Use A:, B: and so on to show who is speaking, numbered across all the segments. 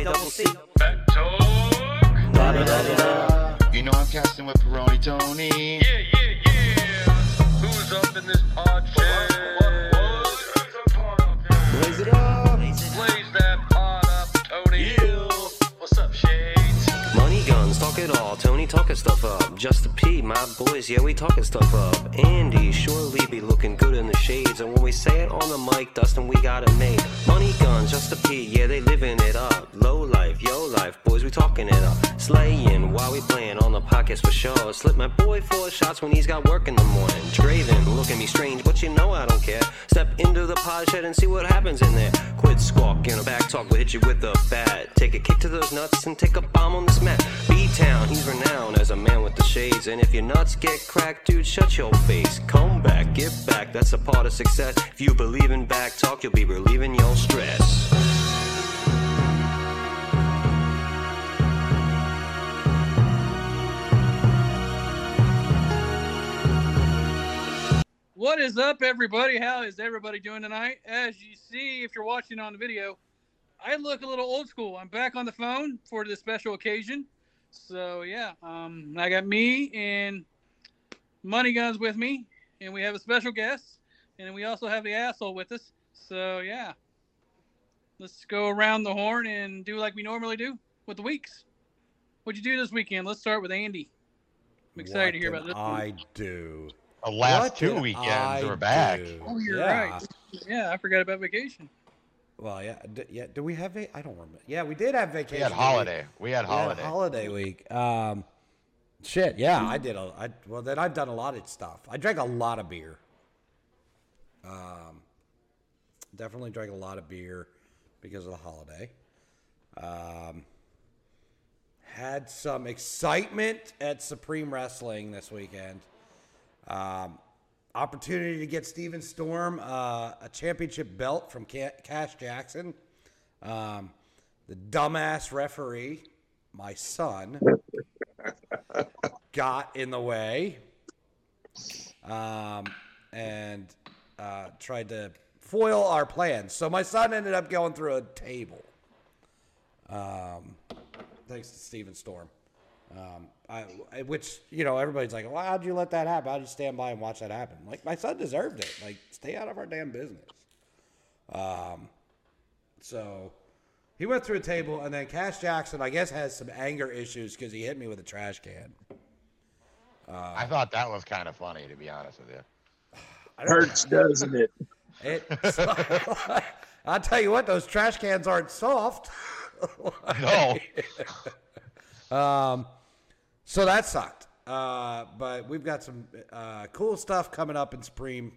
A: K double C.
B: You know I'm casting with Peroni Tony.
C: Yeah, yeah, yeah. Who's up in this pod?
A: Blaze it up.
C: Blaze that pod up, Tony. What's up, Shades?
A: Money guns, talk it all. Tony talking stuff up. Just a P, my boys, yeah, we talking stuff up. Andy surely be looking good in the shades. And when we say it on the mic, Dustin, we got it made. Money guns, just a P, yeah, they living it up. Low life, yo life, boys, we talking it up. Slaying while we playing on the podcast for sure. Slip my boy four shots when he's got work in the morning. Draven, look at me strange, but you know I don't care. Step into the pod shed and see what happens in there. Quit squawking, back talk will hit you with a bat. Take a kick to those nuts and take a bomb on this mat. B-Town, he's renowned as a man with the shades. And if your nuts get cracked, dude, shut your face. Come back, get back, that's a part of success. If you believe in back talk, you'll be relieving your stress.
D: What is up, everybody? How is everybody doing tonight? As you see, if you're watching on the video, I look a little old school. I'm back on the phone for this special occasion. So yeah, um, I got me and Money Guns with me, and we have a special guest, and we also have the asshole with us. So yeah, let's go around the horn and do like we normally do with the weeks. What'd you do this weekend? Let's start with Andy. I'm excited
E: What
D: to hear about this.
E: I
D: one.
E: do.
F: The last
E: What
F: two weekends
E: I
F: are back.
E: do?
D: Oh, you're
E: Yeah.
D: right. Yeah, I forgot about vacation.
E: Well, yeah, d- yeah. Do we have a? I don't remember. Yeah, we did have vacation.
F: We
E: vacation.
F: had
E: week.
F: holiday. We had holiday.
E: We had
F: holiday.
E: holiday week. Um, shit. Yeah, I did a. I well, then I've done a lot of stuff. I drank a lot of beer. Um, definitely drank a lot of beer because of the holiday. Um, had some excitement at Supreme Wrestling this weekend. Um, opportunity to get Steven Storm uh, a championship belt from Cash Jackson. Um, the dumbass referee, my son, got in the way um, and uh, tried to foil our plans. So my son ended up going through a table. Um, thanks to Steven Storm. Um, I, I- which you know everybody's like, well, how'd you let that happen? How'd you stand by and watch that happen? Like my son deserved it. Like stay out of our damn business. Um, so he went through a table, and then Cash Jackson, I guess, has some anger issues because he hit me with a trash can.
F: I thought that was kind of funny, to be honest with you.
E: I
G: Hurts, doesn't it?
E: It, I'll tell you what, those trash cans aren't soft.
F: No.
E: Um, so that sucked. Uh, but we've got some uh, cool stuff coming up in Supreme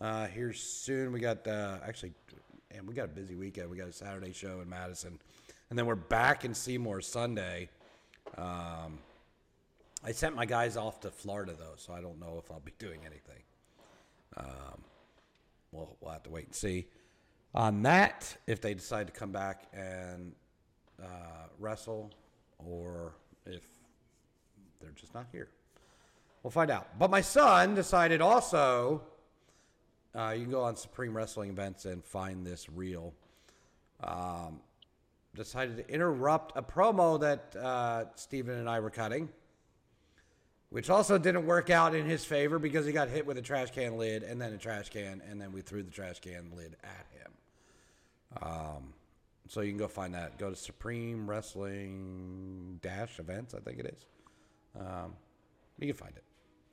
E: uh, here soon. We got uh, actually, and we got a busy weekend. We got a Saturday show in Madison, and then we're back in Seymour Sunday. Um, I sent my guys off to Florida though, so I don't know if I'll be doing anything. Um, we'll, we'll have to wait and see on that if they decide to come back and uh, wrestle or if they're just not here. We'll find out. But my son decided also, uh, you can go on Supreme Wrestling events and find this reel. Um, decided to interrupt a promo that uh, Steven and I were cutting, which also didn't work out in his favor because he got hit with a trash can lid and then a trash can, and then we threw the trash can lid at him. Um, so you can go find that. Go to Supreme Wrestling Dash Events, I think it is. Um, you can find it.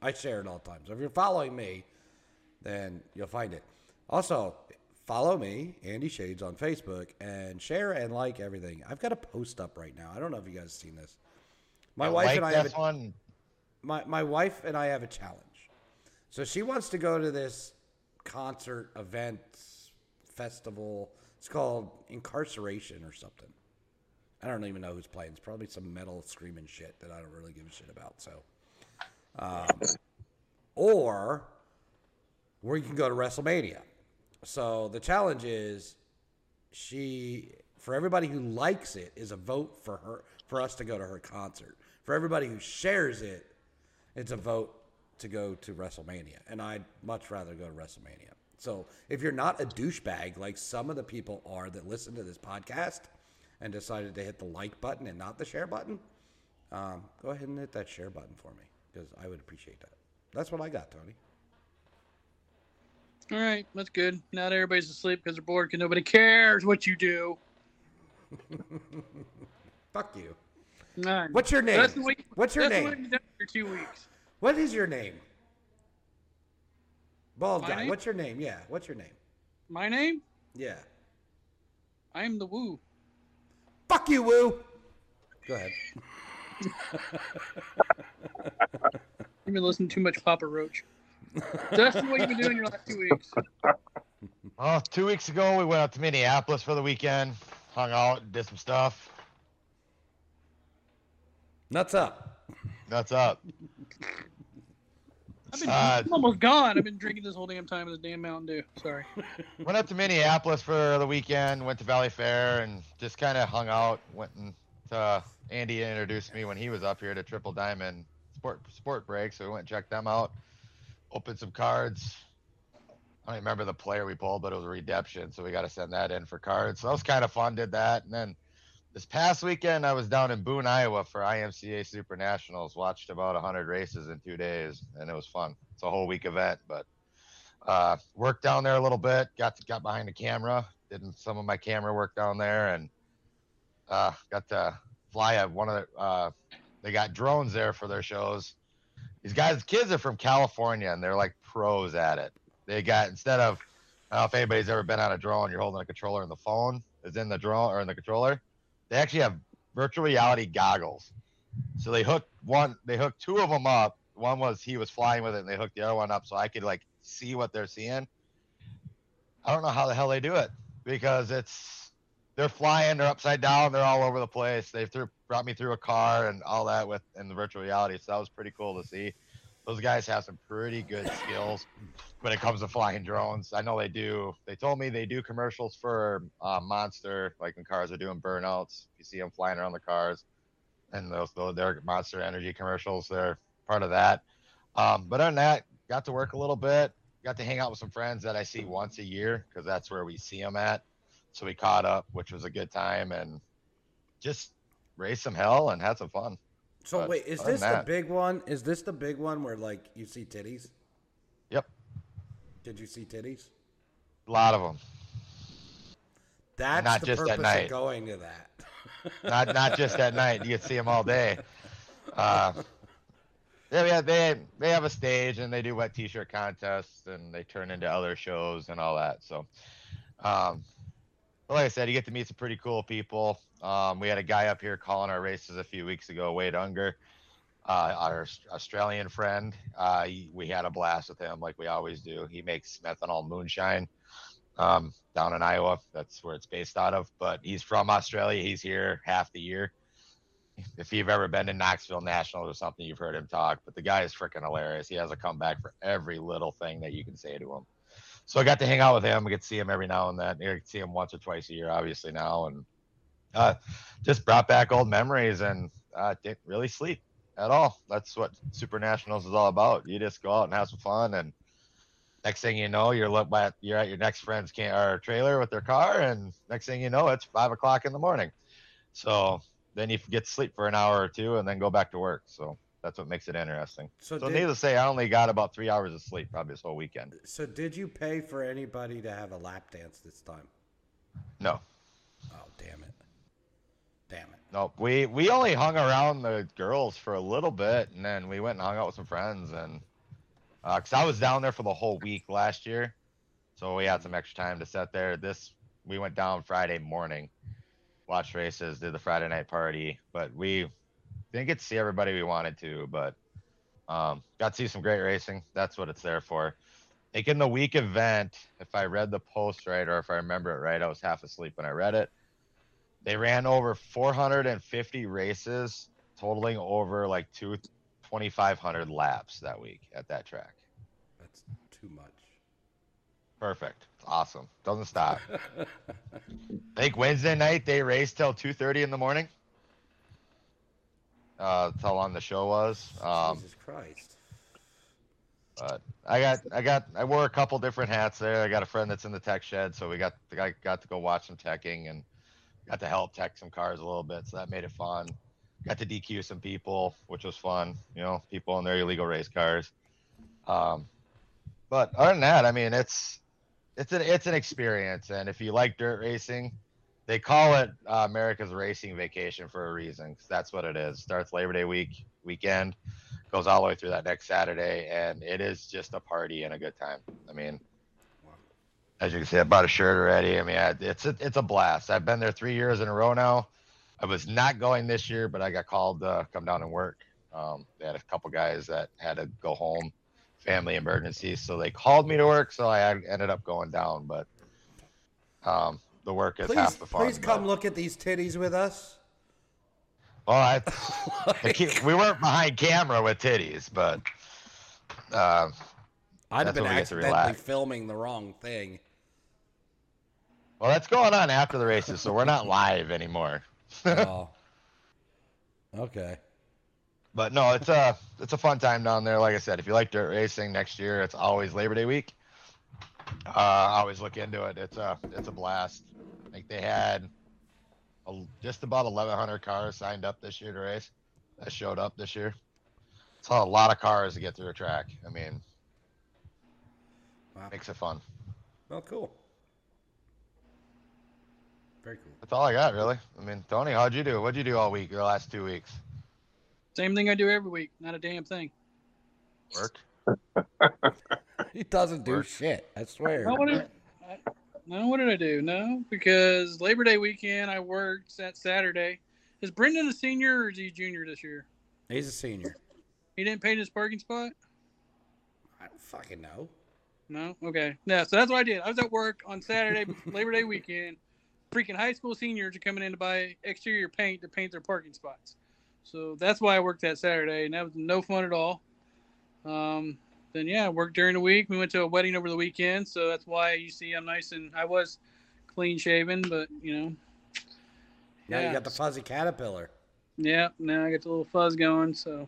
E: I share it all the time. So if you're following me, then you'll find it. Also, follow me, Andy Shades, on Facebook and share and like everything. I've got a post up right now. I don't know if you guys have seen this. My
F: I
E: wife
F: like
E: and I have a,
F: one.
E: My, my wife and I have a challenge. So she wants to go to this concert event festival. It's called Incarceration or something. I don't even know who's playing. It's probably some metal screaming shit that I don't really give a shit about. So, um, or where you can go to WrestleMania. So the challenge is she for everybody who likes it is a vote for her for us to go to her concert. For everybody who shares it, it's a vote to go to WrestleMania. And I'd much rather go to WrestleMania. So if you're not a douchebag like some of the people are that listen to this podcast, and decided to hit the like button and not the share button, um, go ahead and hit that share button for me because I would appreciate that. That's what I got, Tony.
D: All right, that's good. Not everybody's asleep because they're bored because nobody cares what you do.
E: Fuck you.
D: All right.
E: What's your name?
D: That's the way,
E: What's your
D: that's
E: name?
D: The way you've done it for two weeks.
E: What is your name? Bald
D: My
E: guy.
D: name?
E: What's your name? Yeah. What's your name?
D: My name?
E: Yeah.
D: I'm the Woo.
E: Fuck you, Woo. Go ahead.
D: You've been listening too much Papa Roach. That's what you've been doing your last two weeks.
F: Oh, two weeks ago we went out to Minneapolis for the weekend, hung out, did some stuff.
E: Nuts up.
F: Nuts up.
D: I've been
F: Uh,
D: I'm almost gone. I've been drinking this whole damn time of this damn Mountain Dew. Sorry.
F: Went up to Minneapolis for the weekend, went to Valleyfair, and just kind of hung out. Went and uh, Andy introduced me when he was up here to Triple Diamond Sport Sport Break, so we went and checked them out. Opened some cards. I don't remember the player we pulled, but it was a redemption, so we got to send that in for cards. So that was kind of fun. Did that, and then this past weekend I was down in Boone, Iowa for IMCA Super Nationals. Watched about 100 races in two days, and it was fun. It's a whole week event, but uh, worked down there a little bit. Got got behind the camera, did some of my camera work down there, and uh, got to fly at one of the. Uh, they got drones there for their shows. These guys, kids are from California, and they're like pros at it. They got instead of I don't know if anybody's ever been on a drone, you're holding a controller and the phone is in the drone or in the controller. They actually have virtual reality goggles. So they hooked one, they hooked two of them up. One was he was flying with it, and they hooked the other one up so I could like see what they're seeing. I don't know how the hell they do it because it's they're flying, they're upside down, they're all over the place. They threw brought me through a car and all that with in the virtual reality, so that was pretty cool to see. Those guys have some pretty good skills when it comes to flying drones. I know they do. They told me they do commercials for uh, Monster, like when cars are doing burnouts. You see them flying around the cars, and those those their Monster Energy commercials. They're part of that. Um, but other than that, got to work a little bit. Got to hang out with some friends that I see once a year because that's where we see them at. So we caught up, which was a good time, and just raised some hell and had some fun.
E: So
F: But
E: wait, is this the
F: that-
E: big one? Is this the big one where like you see titties? Did you see titties?
F: a lot of them.
E: That's
F: Not
E: the
F: just at
E: purpose
F: night.
E: of going to that.
F: not not just at night. You can see them all day. Uh, yeah, yeah, they they have a stage and they do wet t-shirt contests and they turn into other shows and all that. So, um, like I said, you get to meet some pretty cool people. Um, we had a guy up here calling our races a few weeks ago, Wade Unger, uh, our Australian friend. Uh, we had a blast with him like we always do. He makes methanol moonshine um, down in Iowa. That's where it's based out of. But he's from Australia. He's here half the year. If you've ever been to Knoxville Nationals or something, you've heard him talk. But the guy is freaking hilarious. He has a comeback for every little thing that you can say to him. So I got to hang out with him. We get to see him every now and then. Get see him once or twice a year, obviously now, and uh, just brought back old memories and uh, didn't really sleep at all. That's what Super Nationals is all about. You just go out and have some fun and next thing you know, you're look at you're at your next friend's can or trailer with their car, and next thing you know, it's five o'clock in the morning. So then you get to sleep for an hour or two, and then go back to work. So that's what makes it interesting.
E: So
F: So,
E: did-
F: needless to say, I only got about three hours of sleep probably this whole weekend.
E: So did you pay for anybody to have a lap dance this time?
F: No,
E: Oh damn it! Damn it!
F: no, we we only hung around the girls for a little bit, and then we went and hung out with some friends, and because I was down there for the whole week last year, so we had some extra time to sit there. This we went down Friday morning, watched races, did the Friday night party, but we didn't get to see everybody we wanted to, but um, got to see some great racing. That's what it's there for. Making the week event, if I read the post right or if I remember it right, I was half asleep when I read it. They ran over 450 races, totaling over like two 2,500 laps that week at that track.
E: That's too much.
F: Perfect. It's awesome. Doesn't stop. I think Wednesday night they raced till 2:30 in the morning. Uh, that's how long the show was. Um,
E: Jesus Christ!
F: but I got, I got, I wore a couple different hats there. I got a friend that's in the tech shed, so we got, I got to go watch some teching and got to help tech some cars a little bit, so that made it fun. Got to DQ some people, which was fun. You know, people in their illegal race cars. Um, but other than that, I mean, it's it's an it's an experience, and if you like dirt racing, they call it uh, America's racing vacation for a reason. Cause that's what it is. Starts Labor Day week weekend, goes all the way through that next Saturday, and it is just a party and a good time. I mean, as you can see, I bought a shirt already. I mean, I- it's a, it's a blast. I've been there three years in a row now. I was not going this year, but I got called to come down and work. Um, they had a couple guys that had to go home, family emergencies, so they called me to work. So I ended up going down, but um, the work is
E: Please,
F: half the fun.
E: please come
F: but-
E: look at these titties with us.
F: Well, I, I keep- we weren't behind camera with titties, but uh,
E: I'd have
F: That's
E: been
F: when we get to
E: accidentally filming the wrong thing.
F: Well, that's going on after the races, so we're not live anymore.
E: oh. Okay.
F: But no, it's a it's a fun time down there. Like I said, if you like dirt racing next year, it's always Labor Day week. Uh, always look into it. It's a it's a blast. I think they had a, just about 1,100 cars signed up this year to race. That showed up this year. It's a lot of cars to get through a track. I mean,
E: Wow.
F: makes it fun.
E: Well, cool. Very cool.
F: That's all I got, really. I mean, Tony, how'd you do? What'd you do all week or the last two weeks?
D: Same thing I do every week. Not a damn thing.
F: Work?
E: He doesn't do
F: Work.
E: shit. I swear.
D: No, what did, I, no, what did I do? No, because Labor Day weekend I worked that Saturday. Is Brendan a senior or is he a junior this year?
E: He's a senior.
D: He didn't paint his parking spot?
E: I don't fucking know.
D: No? Okay. Yeah, so that's what I did. I was at work on Saturday, Labor Day weekend. Freaking high school seniors are coming in to buy exterior paint to paint their parking spots. So that's why I worked that Saturday, and that was no fun at all. Um, then, yeah, I worked during the week. We went to a wedding over the weekend, so that's why you see I'm nice and I was clean shaven, but, you know.
E: Now
D: yeah.
E: you got the fuzzy caterpillar.
D: Yeah, now I got the little fuzz going. So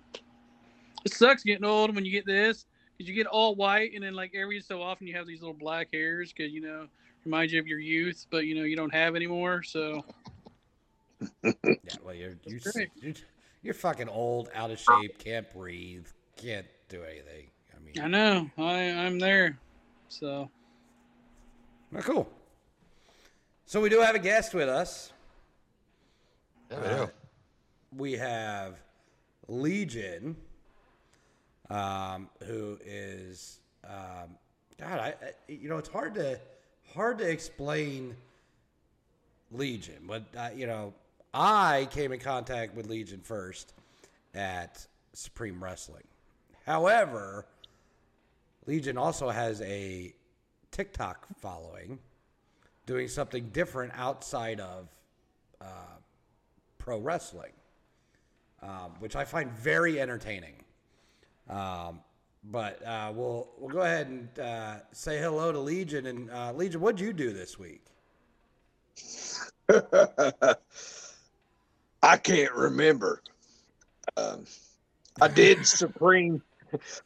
D: it sucks getting old when you get this because you get all white and then like every so often you have these little black hairs because you know reminds you of your youth, but you know you don't have anymore. So
E: Yeah, well, you're you're, you're you're fucking old, out of shape, can't breathe, can't do anything. I mean,
D: I know I I'm there. So
E: well, cool. So we do have a guest with us.
F: Yeah, we
E: Uh,
F: do.
E: we have Legion, um, who is um, God. I, I you know it's hard to hard to explain Legion, but uh, you know I came in contact with Legion first at Supreme Wrestling. However, Legion also has a TikTok following, doing something different outside of uh, pro wrestling, um, which I find very entertaining. Um, but uh, we'll we'll go ahead and uh, say hello to Legion. And uh, Legion, what'd you do this week?
G: I can't remember. Um, I did Supreme.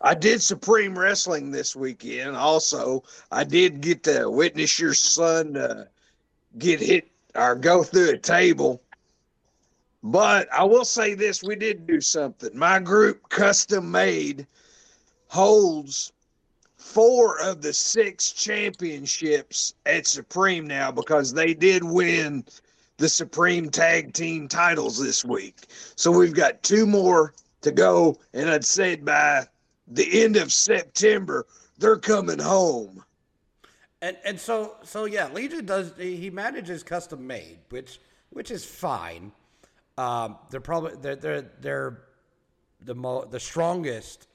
G: I did Supreme Wrestling this weekend. Also, I did get to witness your son uh, get hit or go through a table. But I will say this: we did do something. My group, custom made, holds four of the six championships at Supreme now because they did win the Supreme Tag Team titles this week. So we've got two more to go, and I'd say by the end of September, they're coming home.
E: And and so so yeah, Legion does he manages custom made, which which is fine. Um, they're probably they're they're they're the mo- the strongest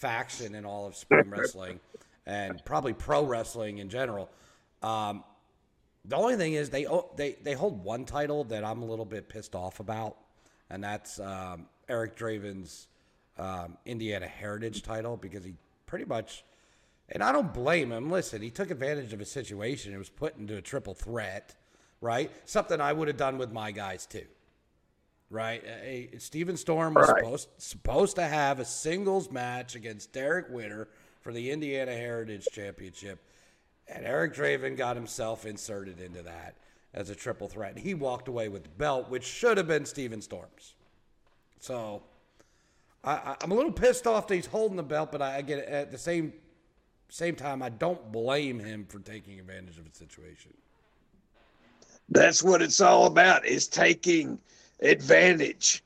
E: faction in all of Supreme Wrestling, and probably pro wrestling in general. Um, the only thing is they they they hold one title that I'm a little bit pissed off about, and that's um, Eric Draven's um, Indiana Heritage title because he pretty much, and I don't blame him. Listen, he took advantage of a situation. It was put into a triple threat, right? Something I would have done with my guys too, right? Uh, Steven Storm was
G: Right.
E: supposed supposed to have a singles match against Derek Witter for the Indiana Heritage Championship. And Eric Draven got himself inserted into that. as a triple threat. He walked away with the belt, which should have been Steven Storm's. So I, I'm a little pissed off that he's holding the belt, but I, I get it. At the same same time, I don't blame him for taking advantage of the situation.
G: That's what it's all about is taking advantage.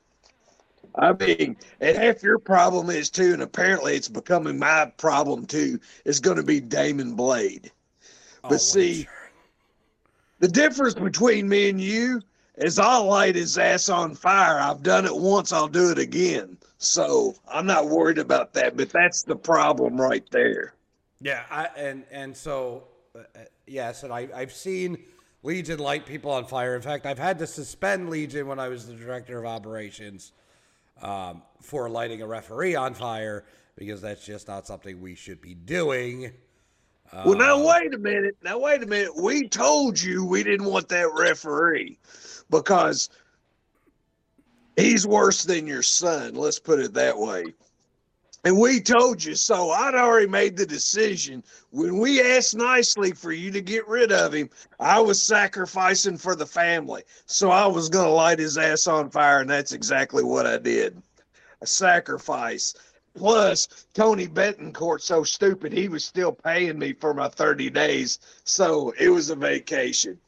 G: I mean, and half your problem is too, and apparently it's becoming my problem too, is going to be Damon Blade. But
E: Oh,
G: see,
E: wait.
G: the difference between me and you is I'll light his ass on fire. I've done it once, I'll do it again. So I'm not worried about that, but that's the problem right there.
E: Yeah, I, and and so uh, uh, yes, and I I've seen Legion light people on fire. In fact, I've had to suspend Legion when I was the director of operations um, for lighting a referee on fire because that's just not something we should be doing.
G: Well, now
E: Uh,
G: wait a minute. Now wait a minute. We told you we didn't want that referee because he's worse than your son. Let's put it that way. And we told you so. I'd already made the decision when we asked nicely for you to get rid of him. I was sacrificing for the family, so I was going to light his ass on fire, and that's exactly what I did. A sacrifice. Plus, Tony Betancourt's so stupid, he was still paying me for my 30 days. So it was a vacation.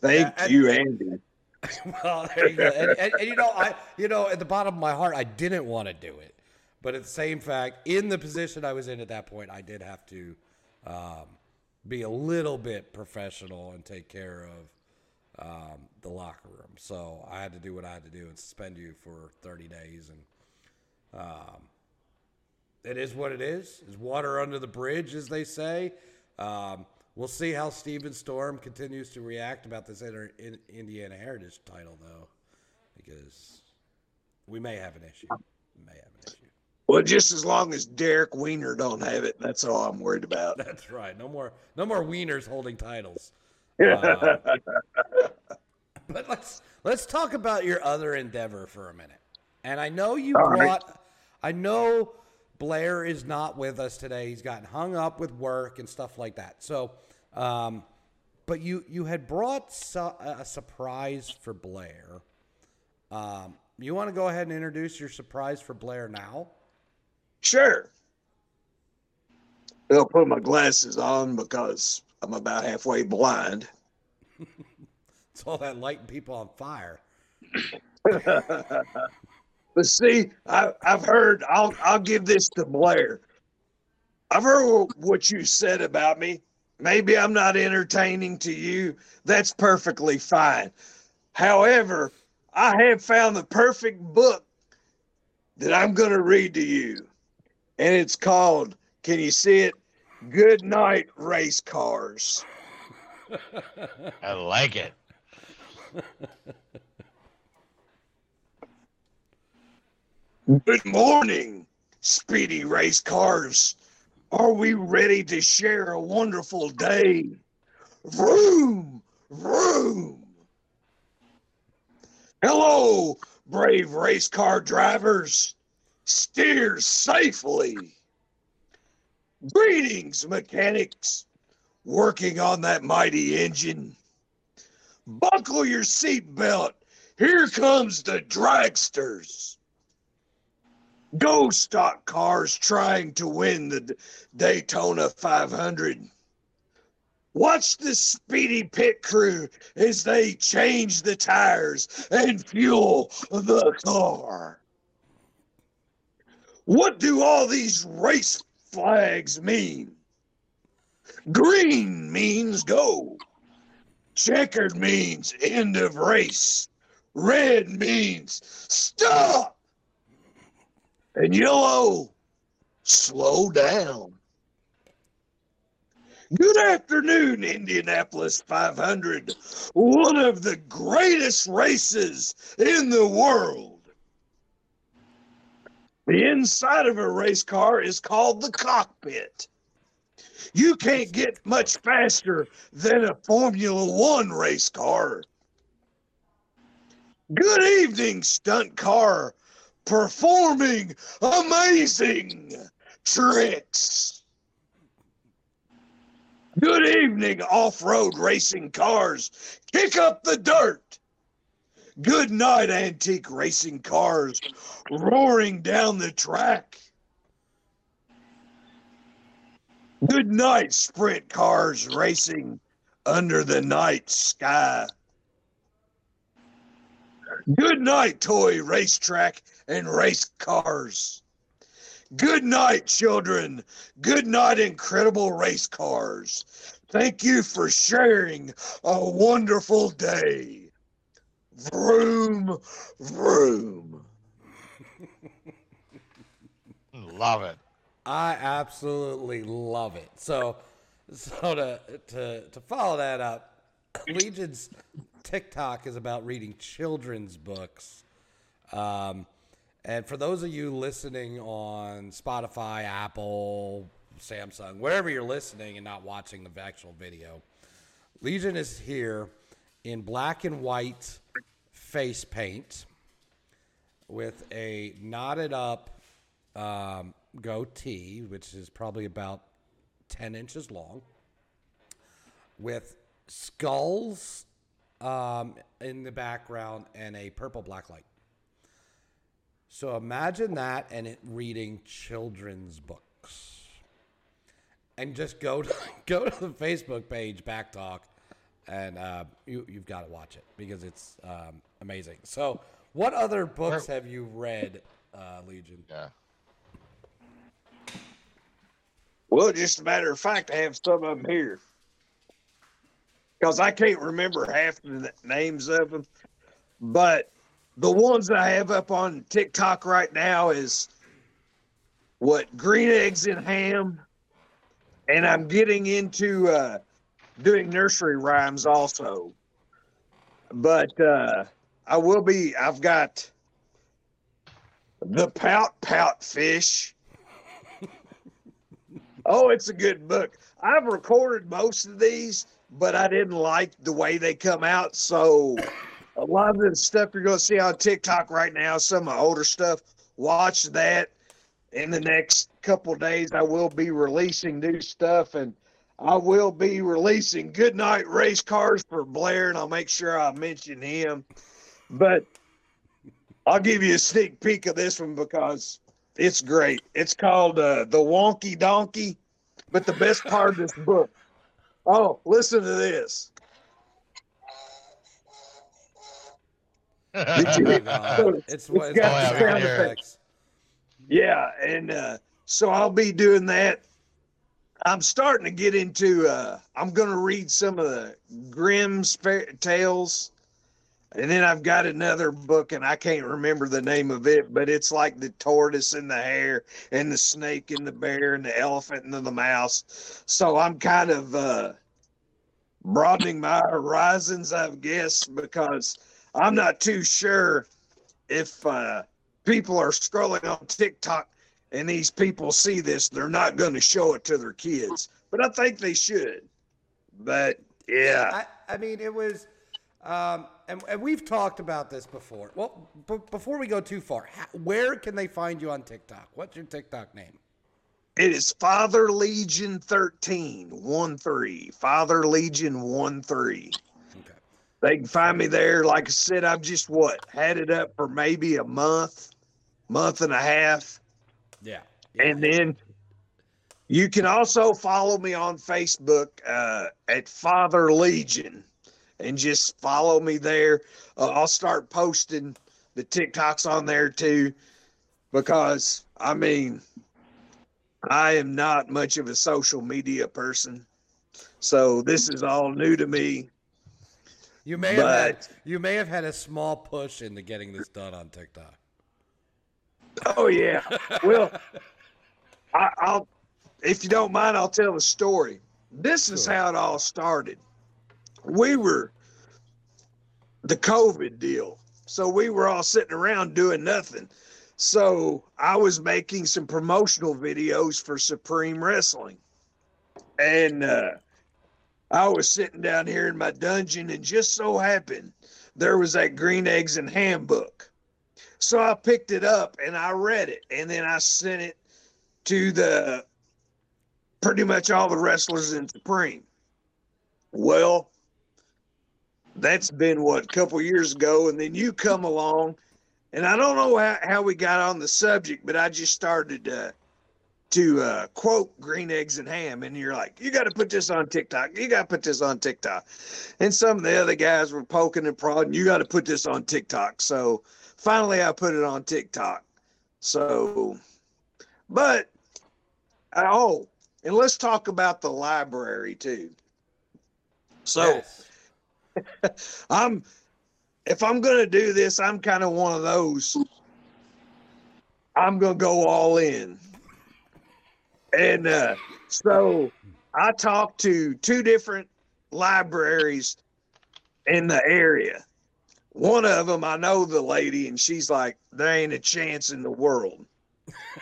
G: Thank
E: Yeah,
G: you, Andy.
E: well, there you go. And, and, and you know, I you know, at the bottom of my heart, I didn't want to do it, but at the same fact, in the position I was in at that point, I did have to um, be a little bit professional and take care of um, the locker room. So I had to do what I had to do and suspend you for 30 days. And um, it is what it is. It's water under the bridge, as they say. Um, we'll see how Steven Storm continues to react about this Inter- in Indiana Heritage title, though, because we may have an issue. We may have an issue.
G: Well, just as long as Derek Weiner don't have it, that's all I'm worried about.
E: That's right. No more, no more wieners holding titles. Uh, but let's let's talk about your other endeavor for a minute. And I know you
G: All right.
E: brought. I know Blair is not with us today. He's gotten hung up with work and stuff like that. So, um, but you you had brought su- a surprise for Blair. Um, you want to go ahead and introduce your surprise for Blair now?
G: Sure. I'll put my glasses on because I'm about halfway blind.
E: It's all that lighting people on fire.
G: But see, I, I've heard. I'll I'll give this to Blair. I've heard what you said about me. Maybe I'm not entertaining to you. That's perfectly fine. However, I have found the perfect book that I'm going to read to you, and it's called. Can you see it? Good night, race cars.
F: I like it.
G: Good morning, speedy race cars. Are we ready to share a wonderful day? Vroom, vroom. Hello, brave race car drivers. Steer safely. Greetings, mechanics, working on that mighty engine. Buckle your seatbelt. Here comes the dragsters. Go stock cars trying to win the Daytona 500. Watch the speedy pit crew as they change the tires and fuel the car. What do all these race flags mean? Green means go. Checkered means end of race. Red means stop. And yellow, slow down. Good afternoon, Indianapolis 500, one of the greatest races in the world. The inside of a race car is called the cockpit. You can't get much faster than a Formula One race car. Good evening, stunt car, performing amazing tricks. Good evening, off road racing cars. Kick up the dirt. Good night, antique racing cars roaring down the track. Good night, sprint cars racing under the night sky. Good night, toy racetrack and race cars. Good night, children. Good night, incredible race cars. Thank you for sharing a wonderful day. Vroom, vroom.
F: Love it.
E: I absolutely love it. So, so to to to follow that up, Legion's TikTok is about reading children's books. Um, and for those of you listening on Spotify, Apple, Samsung, wherever you're listening and not watching the actual video, Legion is here in black and white face paint with a knotted up um, goatee, which is probably about 10 inches long, with skulls um, in the background and a purple black light. So imagine that and it reading children's books. And just go to, go to the Facebook page, BACC Talk, and uh, you, you've got to watch it because it's um, amazing. So, what other books have you read, uh, Legion?
F: Yeah.
G: Well, just a matter of fact, I have some of them here. Because I can't remember half the names of them. But the ones that I have up on TikTok right now is what green eggs and ham. And I'm getting into uh, doing nursery rhymes also. But uh, I will be, I've got the pout pout fish. Oh, it's a good book. I've recorded most of these, but I didn't like the way they come out. So a lot of the stuff you're going to see on TikTok right now, some of my older stuff, watch that. In the next couple days, I will be releasing new stuff and I will be releasing Goodnight Race Cars for Blair, and I'll make sure I mention him. But I'll give you a sneak peek of this one because it's great. It's called uh, The Wonky Donkey. But the best part of this book, oh, listen to this. Did you-
E: Uh, it's what it's
G: got
E: got
F: the
E: sound
F: sound
E: effects.
G: Yeah, and uh, so I'll be doing that. I'm starting to get into. Uh, I'm going to read some of the Grimm's fa- tales, and then I've got another book, and I can't remember the name of it, but it's like the tortoise and the hare, and the snake and the bear, and the elephant and the mouse. So I'm kind of uh, broadening my horizons, I guess, because I'm not too sure if. Uh, people are scrolling on TikTok and these people see this, they're not going to show it to their kids. But I think they should. But yeah,
E: I, I mean, it was, um, and, and we've talked about this before. Well, b- before we go too far, where can they find you on TikTok? What's your TikTok name?
G: it is Father Legion 13, 1 3. Father Legion 1 3.
E: Okay.
G: They can find me there. Like I said, I've just what had it up for maybe a month, month and a half.
E: Yeah.
G: And then you can also follow me on Facebook uh, at Father Legion and just follow me there. Uh, I'll start posting the TikToks on there too because I mean, I am not much of a social media person. So this is all new to me.
E: You may have had, you may have had a small push into getting this done on TikTok.
G: Oh yeah. Well, I, I'll, if you don't mind, I'll tell the story. This is
E: Sure.
G: how it all started. We were the COVID deal, so we were all sitting around doing nothing. So I was making some promotional videos for Supreme Wrestling, and uh, I was sitting down here in my dungeon, and just so happened there was that Green Eggs and Ham book. So I picked it up and I read it, and then I sent it to the pretty much all the wrestlers in Supreme. Well, that's been what a couple years ago, and then you come along, and I don't know how, how we got on the subject, but I just started uh, to uh, quote green eggs and ham, and you're like, you got to put this on TikTok. You got to put this on TikTok, and some of the other guys were poking and prodding. You got to put this on TikTok. So finally, I put it on TikTok. So, but oh, and let's talk about the library too. So.
E: Yes.
G: I'm if I'm gonna do this, I'm kind of one of those. I'm gonna go all in. And uh, so I talked to two different libraries in the area. One of them, I know the lady, and she's like, "There ain't a chance in the world."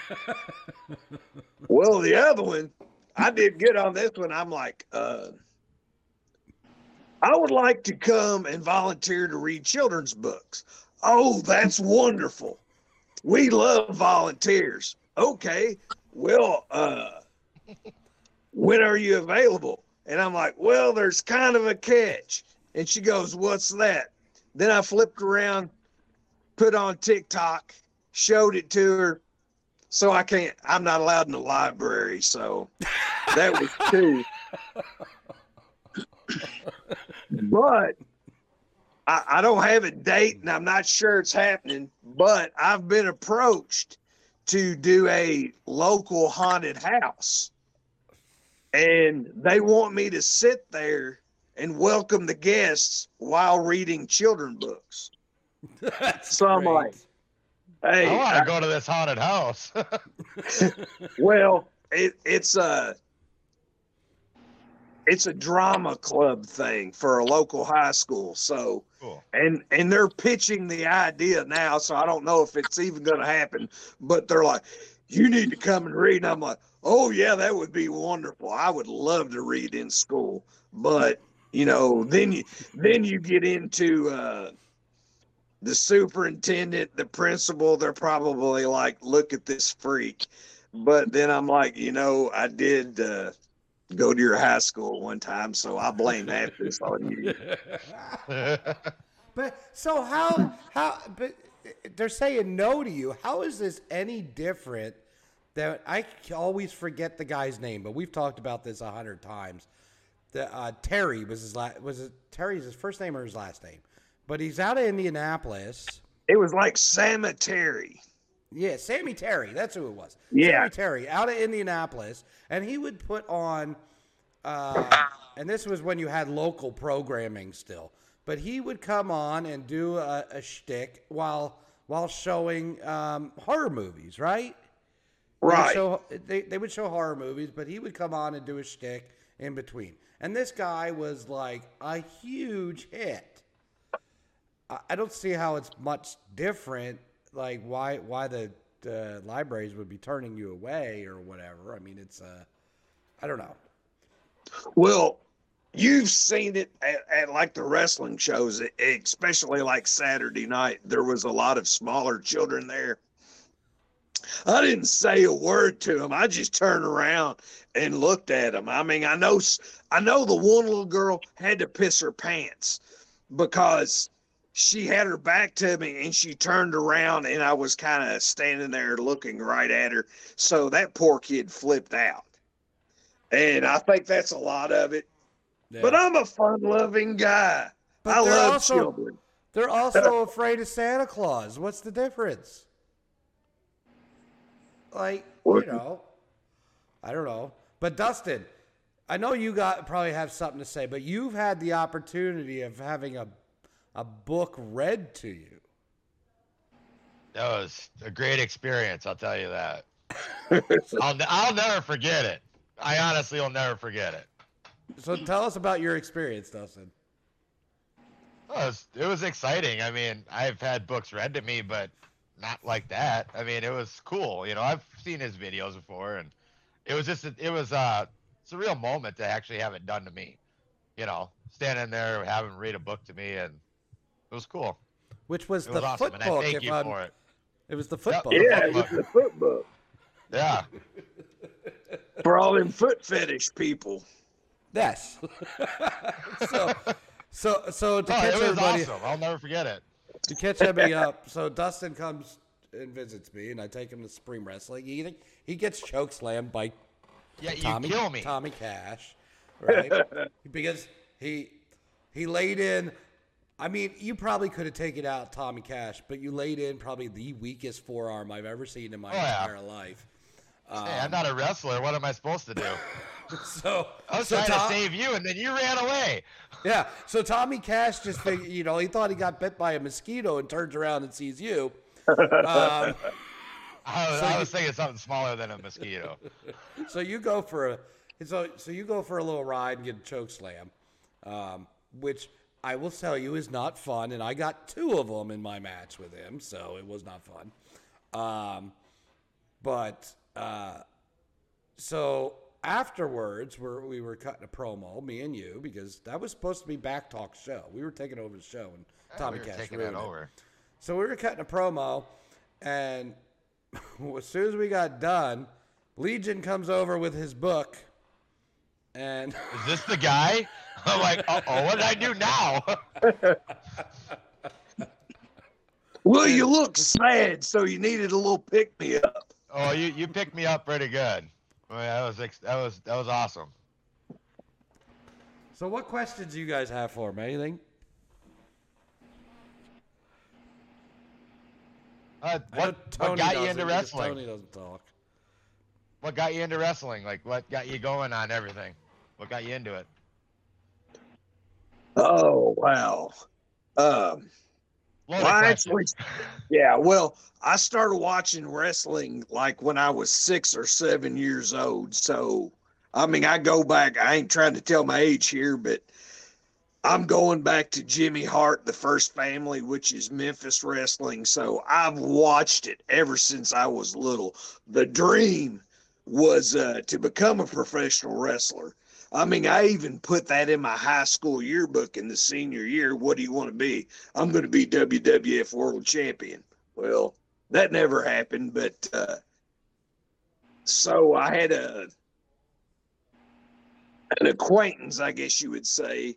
G: well, the other one, I did good on this one. I'm like, uh, I would like to come and volunteer to read children's books. Oh, that's wonderful. We love volunteers. Okay. Well, uh, when are you available? And I'm like, well, there's kind of a catch. And she goes, what's that? Then I flipped around, put on TikTok, showed it to her. So I can't, I'm not allowed in the library. So that was two. but I, I don't have a date and I'm not sure it's happening, but I've been approached to do a local haunted house. And they want me to sit there and welcome the guests while reading children books.
E: That's
G: So I'm
E: great.
G: like, Hey,
F: I want to go to this haunted house.
G: Well, it, it's a it's a drama club thing for a local high school. So
F: cool.
G: and and they're pitching the idea now. So I don't know if it's even going to happen. But they're like, you need to come and read. And I'm like, oh yeah, that would be wonderful. I would love to read in school. But you know, then you then you get into uh, the superintendent, the principal. They're probably like, look at this freak. But then I'm like, you know, I did uh, go to your high school one time, so I blame half this on you.
E: But so how how but they're saying no to you. How is this any different? That I always forget the guy's name, but we've talked about this a hundred times. The uh, Terry was his last. Was it Terry's his first name or his last name? But he's out of Indianapolis.
G: It was like cemetery.
E: Yeah, Sammy Terry. That's who it was.
G: Yeah.
E: Sammy Terry out of Indianapolis, and he would put on, uh, and this was when you had local programming still. But he would come on and do a, a shtick while while showing um, horror movies, right? They would
G: Right.
E: show- they, they would show horror movies, but he would come on and do a shtick in between. And this guy was like a huge hit. I don't see how it's much different. Like why why the uh, libraries would be turning you away or whatever. I mean, it's uh, I don't know.
G: Well, you've seen it at, at like the wrestling shows, especially like Saturday night. There was a lot of smaller children there. I didn't say a word to them. I just turned around and looked at them. I mean, I know, I know the one little girl had to piss her pants because she had her back to me and she turned around and I was kind of standing there looking right at her. So that poor kid flipped out. And I think that's a lot of it. But I'm a fun-loving guy.
E: But
G: I love
E: also-
G: children.
E: They're also afraid of Santa Claus. What's the difference? Like, you know, I don't know. But Dustin, I know you got probably have something to say, but you've had the opportunity of having a a book read to you.
F: That was a great experience. I'll tell you that. I'll, I'll never forget it. I honestly will never forget it.
E: So tell us about your experience, Dustin.
F: It was, it was exciting. I mean, I've had books read to me, but not like that. I mean, it was cool. You know, I've seen his videos before, and it was just, it was, uh, a surreal moment to actually have it done to me. You know, standing there, having him read a book to me, and it was cool.
E: Which was
F: It
E: the
F: was awesome,
E: foot
F: and I thank you
E: I'm-
F: for it.
E: It was the football.
G: Yeah, it was the football. book.
F: Yeah.
G: For all them foot fetish people.
E: Yes. so, so, so to
F: Oh,
E: catch
F: it was
E: everybody,
F: awesome. I'll never forget it.
E: to catch everybody up. So Dustin comes and visits me, and I take him to Supreme Wrestling. He he gets choke slammed by
F: Yeah, you
E: Tommy
F: kill me.
E: Tommy Cash, right? because he he laid in. I mean, you probably could have taken out Tommy Cash, but you laid in probably the weakest forearm I've ever seen in my
F: Oh, yeah.
E: entire life.
F: hey, I'm not a wrestler. What am I supposed to do?
E: So
F: I was
E: so
F: trying
E: Tom-
F: to save you, and then you ran away.
E: Yeah. So Tommy Cash just figured, you know, he thought he got bit by a mosquito and turns around and sees you. Um,
F: I was,
E: So
F: I
E: you-
F: was thinking something smaller than a mosquito.
E: so you go for a so so you go for a little ride and get a choke slam, um, which I will tell you is not fun. And I got two of them in my match with him, so it was not fun. Um, but uh, so afterwards, we're, we were cutting a promo, me and you, because that was supposed to be BACC Talk show. We were taking over the show, and Tommy
F: we
E: Cash
F: taking
E: ruined
F: that
E: it.
F: over.
E: So we were cutting a promo, and as soon as we got done, Legion comes over with his book, and
F: Is this the guy? I'm like, uh oh, what did I do now?
G: Well, you look sad, so you needed a little pick me up.
F: oh, you you picked me up pretty good. Oh, yeah, that was that was that was awesome.
E: so what questions do you guys have for me? Anything?
F: Uh, what, what got you into wrestling?
E: Tony doesn't talk.
F: What got you into wrestling? Like, what got you going on everything? What got you into it?
G: Oh wow. Um, well, I actually, yeah. Well, I started watching wrestling like when I was six or seven years old. So, I mean, I go back. I ain't trying to tell my age here, but I'm going back to Jimmy Hart, the first family, which is Memphis wrestling. So I've watched it ever since I was little. The dream was uh, to become a professional wrestler. I mean, I even put that in my high school yearbook in the senior year. What do you want to be? I'm going to be WWF World Champion. Well, that never happened, but uh, so I had a an acquaintance, I guess you would say,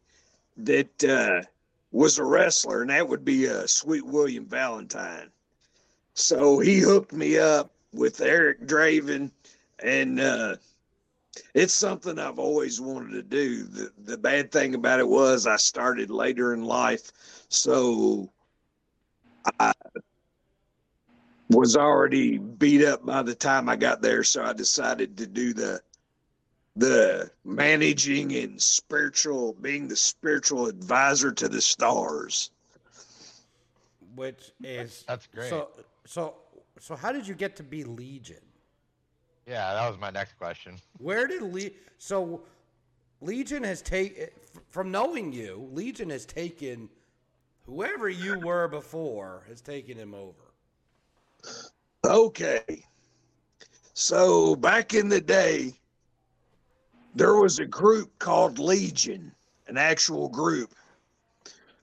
G: that uh, was a wrestler, and that would be uh, Sweet William Valentine. So he hooked me up with Eric Draven, and uh, it's something I've always wanted to do. The the bad thing about it was I started later in life, so I was already beat up by the time I got there. So I decided to do the the managing and spiritual, being the spiritual advisor to the stars.
E: Which is
F: That's great.
E: So so so how did you get to be Legion?
F: Yeah, that was my next question.
E: Where did Le- so Legion has taken from knowing you, Legion has taken whoever you were before has taken him over.
G: Okay. So back in the day, there was a group called Legion, an actual group.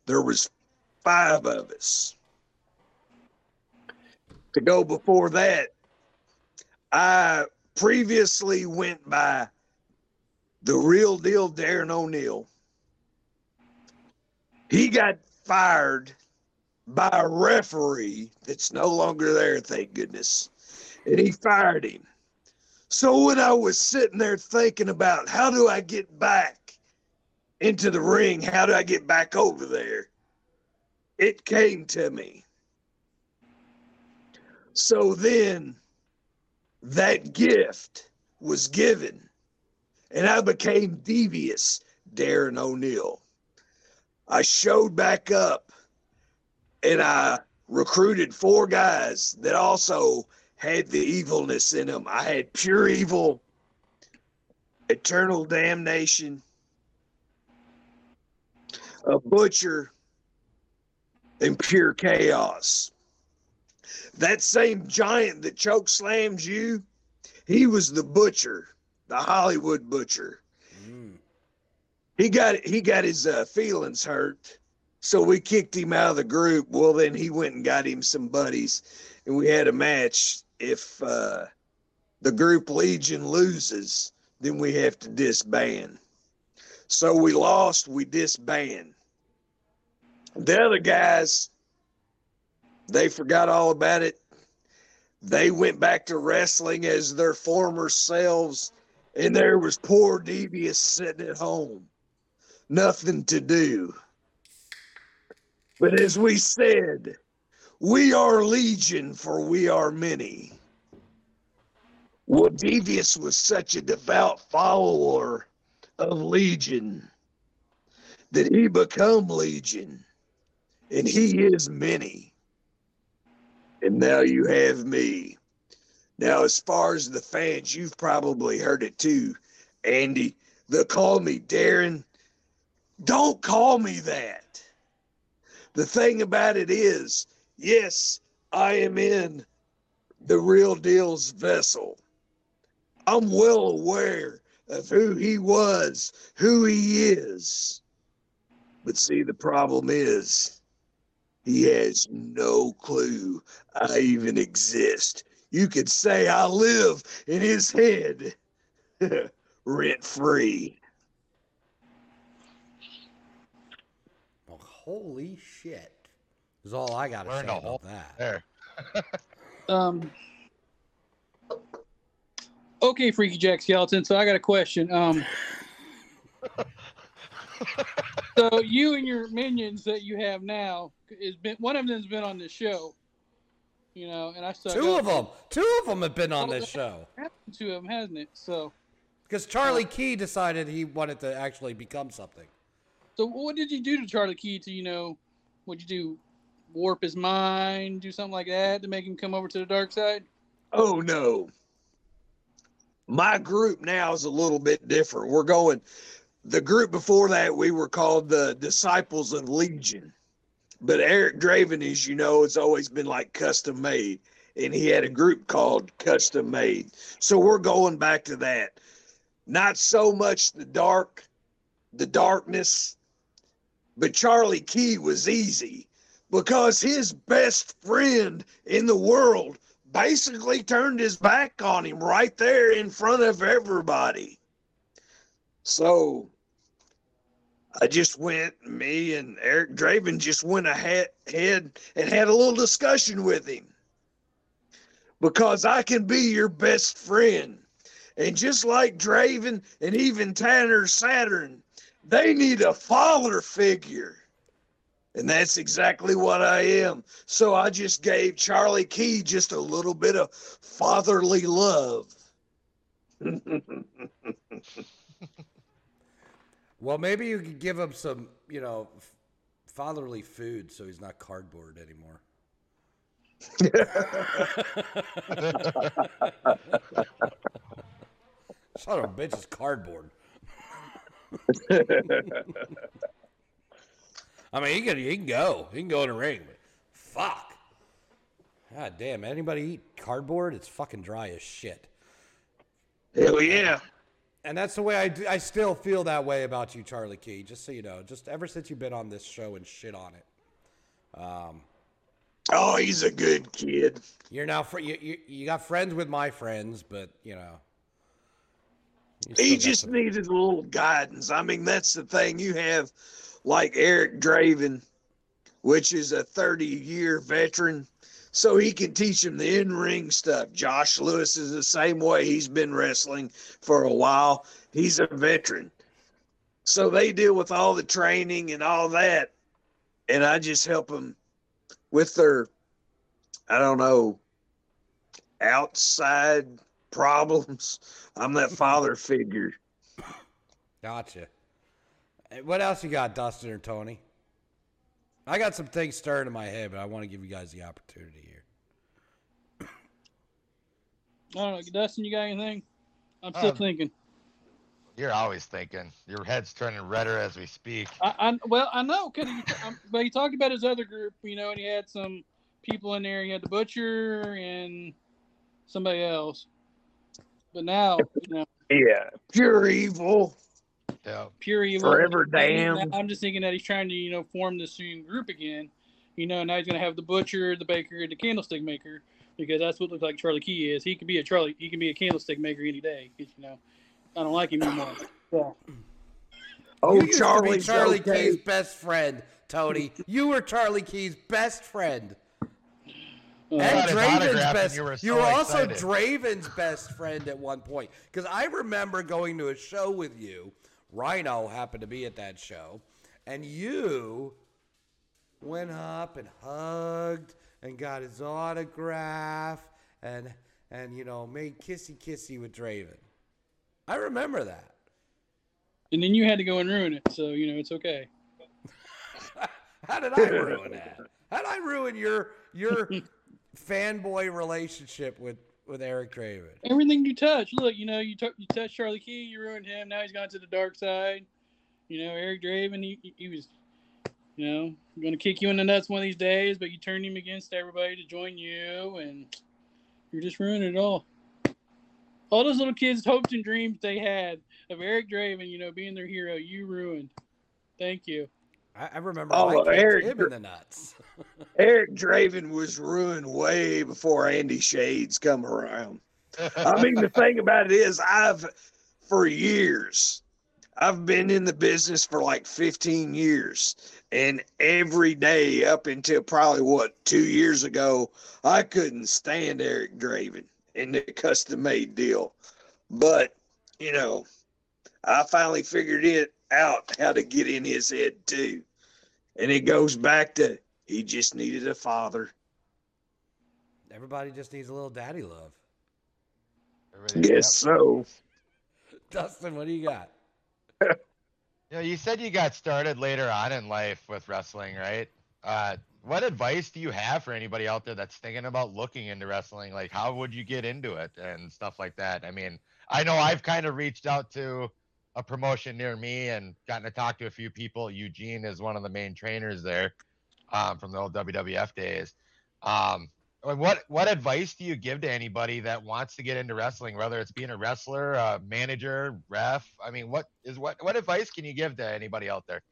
G: There was five of us. To go before that, I previously went by the real deal Darren O'Neill. He got fired by a referee that's no longer there, thank goodness. And he fired him. So when I was sitting there thinking about how do I get back into the ring, how do I get back over there, it came to me. So then that gift was given, and I became devious Darren O'Neill. I showed back up and I recruited four guys that also had the evilness in them. I had pure evil, eternal damnation, a butcher, and pure chaos. That same giant that choke slams you, he was the butcher, the Hollywood butcher. He got he got his uh, feelings hurt, so we kicked him out of the group. Well, then he went and got him some buddies, and we had a match. If uh, the group Legion loses, then we have to disband. So we lost, we disband. The other guys, they forgot all about it. They went back to wrestling as their former selves, and there was poor Devious sitting at home. Nothing to do. But as we said, we are legion, for we are many. Well, Devious was such a devout follower of Legion that he become Legion, and he is many. And now you have me. Now, as far as the fans, you've probably heard it too, Andy. They'll call me Darren. Don't call me that. The thing about it is, yes, I am in the real deal's vessel. I'm well aware of who he was, who he is. But see, the problem is, he has no clue I even exist. You could say I live in his head rent free.
E: Well, holy shit. Is all I got to
F: Learned
E: say
F: a
E: about that.
F: There.
D: Um. Okay, Freaky Jack Skeleton. So I got a question. Um. so you and your minions that you have now is been one of them's been on this show. You know, and I stuck
E: Two
D: up-
E: of them. Two of them have been on oh, this show.
D: Two of them, hasn't it? So,
E: Because Charlie uh, Key decided he wanted to actually become something.
D: so what did you do to Charlie Key to you know? What'd you do? Warp his mind, do something like that to make him come over to the dark side?
G: Oh no. My group now is a little bit different. We're going the group before that we were called the Disciples of Legion. But Eric Draven, as you know, has always been like custom made. And he had a group called Custom Made. So we're going back to that. Not so much the dark, the darkness, but Charlie Key was easy because his best friend in the world basically turned his back on him right there in front of everybody. So I just went, me and Eric Draven just went ahead and had a little discussion with him. Because I can be your best friend. And just like Draven and even Tanner Saturn, they need a father figure. And that's exactly what I am. So I just gave Charlie Key just a little bit of fatherly love.
E: Well, maybe you could give him some, you know, fatherly food so he's not cardboard anymore. Son of a bitch is cardboard. I mean, he can he can go, he can go in the ring, but fuck. God damn, anybody eat cardboard? It's fucking dry as shit.
G: Hell yeah.
E: And that's the way I, do, I still feel that way about you, Charlie Key. Just so you know, just ever since you've been on this show and shit on it, um,
G: Oh, he's a good kid.
E: you're now fr- you, you you got friends with my friends, but you know.
G: He just
E: some-
G: needed a little guidance. I mean, that's the thing. You have like Eric Draven, which is a 30 year veteran. So he can teach him the in ring stuff. Josh Lewis is the same way. He's been wrestling for a while. He's a veteran. So they deal with all the training and all that. And I just help them with their, I don't know, outside problems. I'm that father figure.
E: Gotcha. What else you got, Dustin or Tony? I got some things stirring in my head, but I want to give you guys the opportunity here.
D: I don't know, Dustin. You got anything? I'm still
F: Um,
D: thinking.
F: You're always thinking. Your head's turning redder as we speak.
D: I, I well, I know, cause he, um, but he talked about his other group, you know, and he had some people in there. He had the butcher and somebody else. But now, you know,
G: Yeah, pure evil.
F: Yeah.
D: pure evil.
G: Forever
D: I mean,
G: damned.
D: I'm just thinking that he's trying to, you know, form this same group again. You know, now he's gonna have the butcher, the baker, and the candlestick maker, because that's what looks like Charlie Key is. He could be a Charlie. He can be a candlestick maker any day. You know, I don't like him anymore. Yeah.
G: Oh,
E: you used to be
G: Charlie's
E: Charlie
G: okay.
E: Key's best friend, Tony. You were Charlie Key's best friend.
D: Uh,
E: And Draven's
F: autograph and
E: best.
F: you
E: You
F: were
E: were, also. Draven's best friend at one point. Because I remember going to a show with you. Rhino happened to be at that show, and you went up and hugged and got his autograph and and you know made kissy kissy with Draven. I remember that.
D: and then you had to go and ruin it. So you know it's okay.
E: How did I ruin that? How did I ruin your your fanboy relationship with with Eric Draven?
D: Everything you touch, look, you know, you took you touched Charlie Key, you ruined him. Now he's gone to the dark side. You know, Eric Draven, he- he was, you know, going to kick you in the nuts one of these days, but you turned him against everybody to join you, and you're just ruining it all. All those little kids' hopes and dreams they had of Eric Draven, you know, being their hero, you ruined. Thank you.
E: I, I remember
G: Oh, Eric
E: in the nuts.
G: Eric Draven was ruined way before Andy Shades come around. I mean, the thing about it is, I've for years, I've been in the business for like 15 years, and every day up until probably what two years ago, I couldn't stand Eric Draven in the custom made deal. But you know, I finally figured it out how to get in his head too, and it goes back to he just needed a father.
E: Everybody just needs a little daddy love.
F: Everything-
G: Guess so.
E: Dustin, what do you got?
F: You know, you said you got started later on in life with wrestling, right? Uh, what advice do you have for anybody out there that's thinking about looking into wrestling? Like, how would you get into it and stuff like that? I mean, I know I've kind of reached out to a promotion near me and gotten to talk to a few people. Eugene is one of the main trainers there um, from the old WWF days. Um, what what advice do you give to anybody that wants to get into wrestling, whether it's being a wrestler, a manager, ref? I mean, what is what what advice can you give to anybody out there?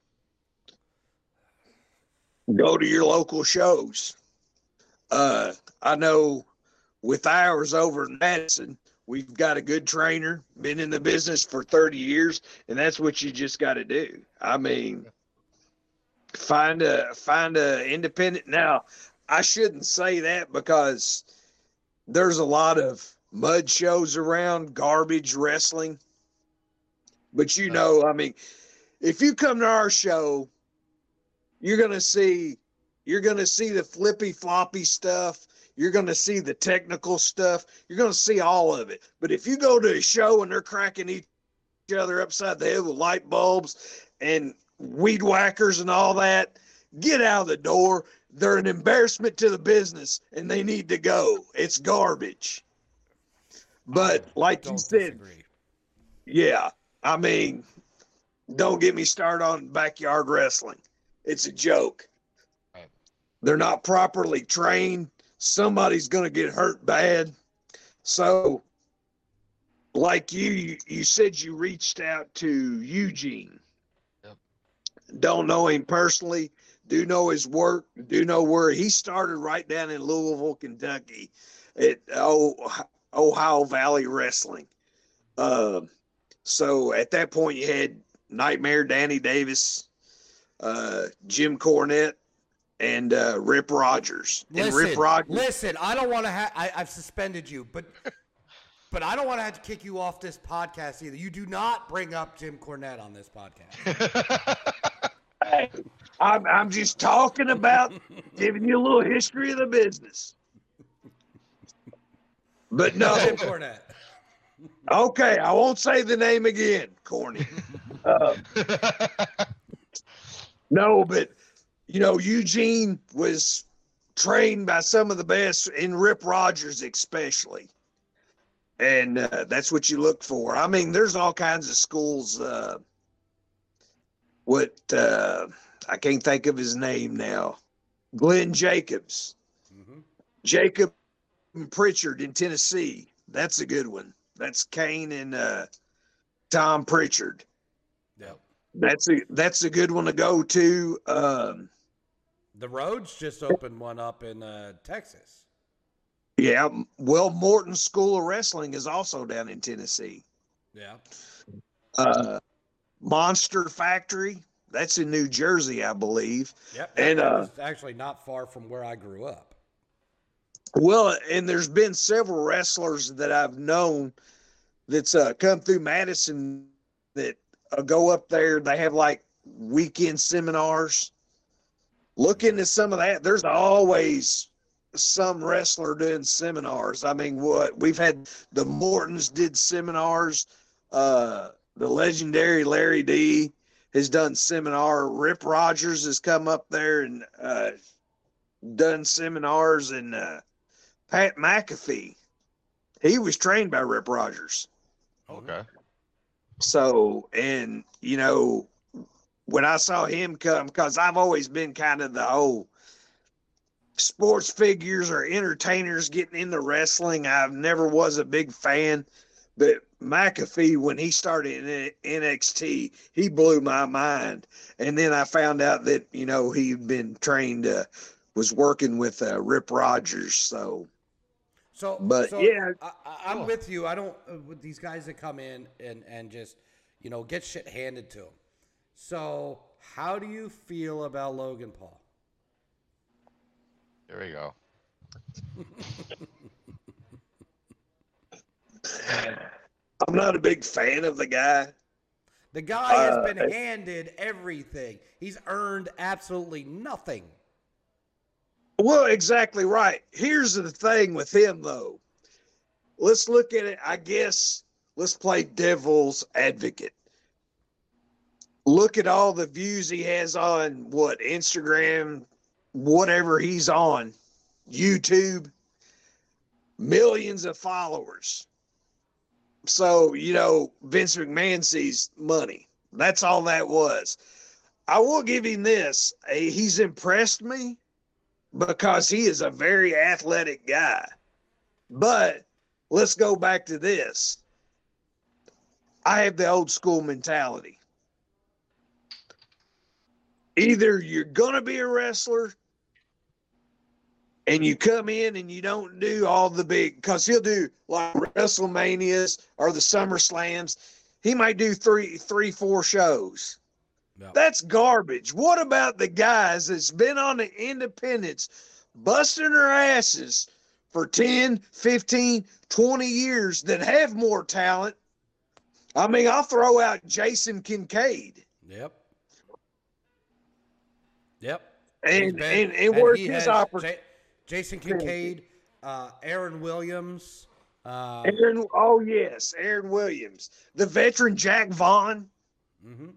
G: Go to your local shows. Uh, I know with ours over in Madison, we've got a good trainer, been in the business for 30 years, and that's what you just got to do. I mean, find a find a independent. Now, I shouldn't say that because there's a lot of mud shows around, garbage wrestling. But you uh. know, I mean, if you come to our show, you're gonna see you're gonna see the flippy floppy stuff. You're gonna see the technical stuff. You're gonna see all of it. But if you go to a show and they're cracking each other upside the head with light bulbs and weed whackers and all that, get out of the door. They're an embarrassment to the business and they need to go. It's garbage. But like you said,
E: disagree.
G: yeah, I mean, don't get me started on backyard wrestling. It's a joke.
F: Right.
G: They're not properly trained. Somebody's going to get hurt bad. So, like you, you, said you reached out to Eugene.
F: Yep.
G: Don't know him personally. Do know his work. Do know where he started right down in Louisville, Kentucky, at oh, Ohio Valley Wrestling. Um, so at that point, you had Nightmare Danny Davis, uh, Jim Cornette, and uh, Rip Rogers. And
E: Listen,
G: Rip Rogers.
E: listen. I don't want to have. I've suspended you, but but I don't want to have to kick you off this podcast either. You do not bring up Jim Cornette on this podcast.
G: Hey, I'm, I'm just talking about giving you a little history of the business. But no,
E: Jim Cornette.
G: okay, I won't say the name again, Corny. Uh, no, but you know, Eugene was trained by some of the best in Rip Rogers, especially. And uh, that's what you look for. I mean, there's all kinds of schools. Uh, what uh, I can't think of his name now. Glenn Jacobs,
E: Mhm.
G: Jacob Pritchard in Tennessee. That's a good one. That's Kane and uh, Tom Prichard.
E: Yep.
G: That's a that's a good one to go to. Um,
E: The Rhodes just opened one up in uh, Texas.
G: Yeah, well, Morton School of Wrestling is also down in Tennessee.
E: Yeah.
G: Uh, Monster Factory, that's in New Jersey, I believe.
E: Yep.
G: And, uh,
E: actually not far from where I grew up.
G: Well, and there's been several wrestlers that I've known that's uh, come through Madison that uh, go up there. They have like weekend seminars. Look into some of that. There's always some wrestler doing seminars. I mean, what we've had the Mortons did seminars. Uh, the legendary Larry D has done seminar. Rip Rogers has come up there and uh, done seminars, and uh, Pat McAfee, he was trained by Rip Rogers.
F: Okay.
G: So, and you know, when I saw him come, because I've always been kind of the whole sports figures or entertainers getting into wrestling. I've never was a big fan, but McAfee, when he started in NXT, he blew my mind. And then I found out that you know he'd been trained, uh, was working with uh, Rip Rogers. So,
E: So,
G: But,
E: so
G: yeah.
E: I, I, I'm with you. I don't uh, with these guys that come in and and just you know get shit handed to them. So, how do you feel about Logan Paul?
F: Here we go.
G: I'm not a big fan of the guy.
E: The guy has
G: Uh,
E: been handed everything. He's earned absolutely nothing.
G: Well, exactly right. Here's the thing with him, though. Let's look at it. I guess let's play devil's advocate. Look at all the views he has on what Instagram, whatever he's on, YouTube, millions of followers. So, you know, Vince McMahon sees money. That's all that was. I will give him this. eh, He's impressed me because he is a very athletic guy. But let's go back to this. I have the old school mentality. Either you're going to be a wrestler and you come in and you don't do all the big, because he'll do like WrestleManias or the Summer Slams. He might do three, three, four shows.
E: No.
G: That's garbage. What about the guys that's been on the independents busting their asses for 10, 15, 20 years that have more talent? I mean, I'll throw out Jason Kincaid.
E: Yep. Yep.
G: And
E: been-
G: and, and his opportunity?
E: Ja- Jason Kincaid, uh, Aaron Williams. Um,
G: Aaron, oh yes, Aaron Williams, the veteran Jack Vaughn.
E: mhm.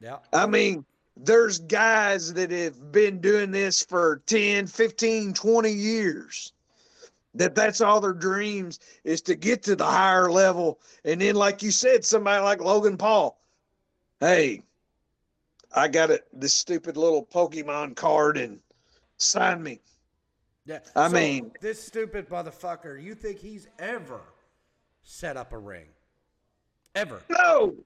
E: Yeah.
G: I mean, there's guys that have been doing this for 10, 15, 20 years. That that's all their dreams is to get to the higher level. And then, like you said, somebody like Logan Paul, hey, I got it, this stupid little Pokemon card and sign me.
E: Yeah.
G: I
E: So,
G: mean-
E: this stupid motherfucker. You think he's ever set up a ring? Ever
G: No,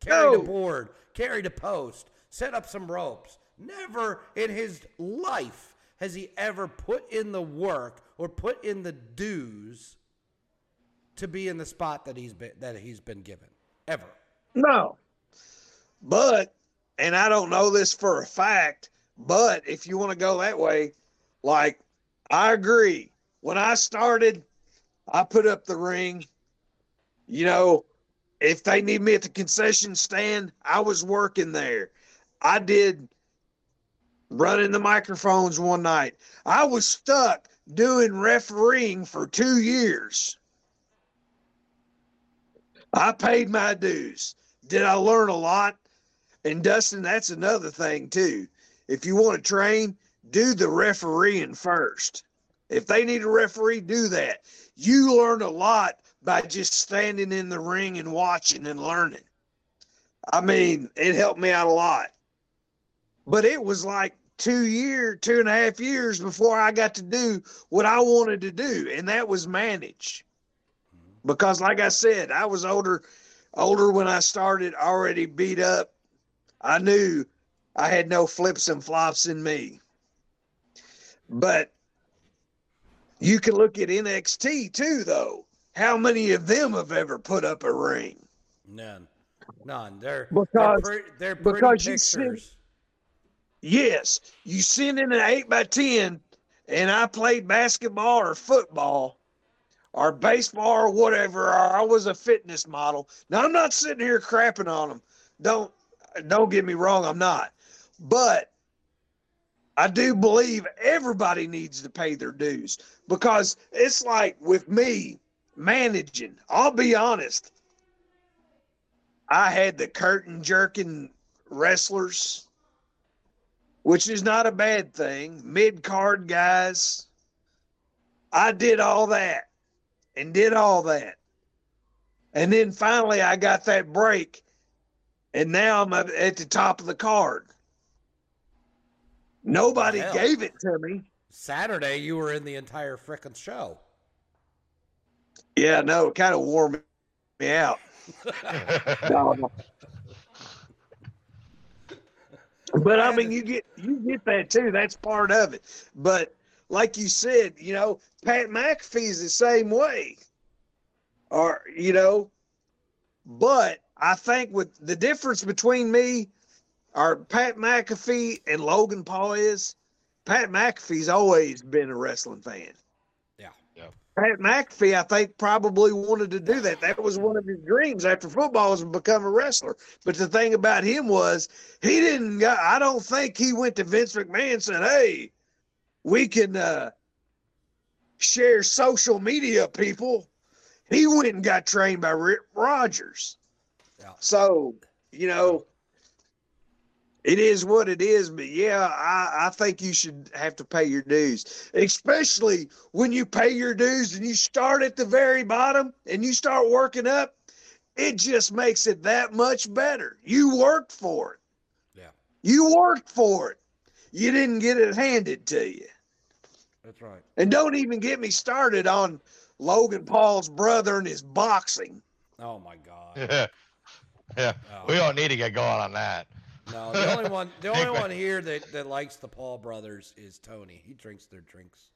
E: carried a board, carried a post, set up some ropes? Never in his life has he ever put in the work or put in the dues to be in the spot that he's been that he's been given. Ever.
G: no. But, and I don't know this for a fact, but if you want to go that way, like I agree. When I started, I put up the ring. You know, if they need me at the concession stand, I was working there. I did running the microphones one night. I was stuck doing refereeing for two years. I paid my dues. Did I learn a lot? And Dustin, that's another thing too. If you want to train, do the refereeing first. If they need a referee, do that. You learn a lot by just standing in the ring and watching and learning. I mean, it helped me out a lot. But it was like two year, two and a half years before I got to do what I wanted to do, and that was manage. Mm-hmm. Because like I said, I was older older when I started, already beat up. I knew I had no flips and flops in me. But You can look at NXT too, though. How many of them have ever put up a ring?
E: None. None. They're
G: Because-
E: they're, pre- they're pretty
G: because you see-
E: pictures.
G: Yes, you send in an eight by ten, and I played basketball or football, or baseball or whatever. Or I was a fitness model. Now I'm not sitting here crapping on them. Don't don't get me wrong. I'm not, but I do believe everybody needs to pay their dues because it's like with me managing. I'll be honest. I had the curtain jerking wrestlers which is not a bad thing. Mid card guys. I did all that and did all that. And then finally I got that break. And now I'm at at the top of the card. Nobody
E: Hell.
G: gave it to me.
E: Saturday, you were in the entire frickin' show.
G: Yeah, no, it kind of wore me- me out. No. But I mean, you get you get that too. That's part of it. But like you said, you know, Pat McAfee's the same way. Or you know, but I think with the difference between me, or Pat McAfee and Logan Paul is, Pat McAfee's always been a wrestling fan.
E: Yeah.
G: Pat McAfee, I think, probably wanted to do that. That was one of his dreams after football was to become a wrestler. But the thing about him was he didn't go, I don't think he went to Vince McMahon and said, Hey, we can uh, share social media people. He went and got trained by Rip Rogers.
E: Yeah.
G: So, you know, it is what it is, but yeah, I, I think you should have to pay your dues, especially when you pay your dues and you start at the very bottom and you start working up. It just makes it that much better. You worked for it.
E: Yeah.
G: You worked for it. You didn't get it handed to you.
E: That's right.
G: And don't even get me started on Logan Paul's brother and his boxing.
E: Oh my god.
F: yeah. Yeah.
E: Oh.
F: We don't need to get going on that.
E: No, the only one, the only one here that, that likes the Paul brothers is Tony. He drinks their drinks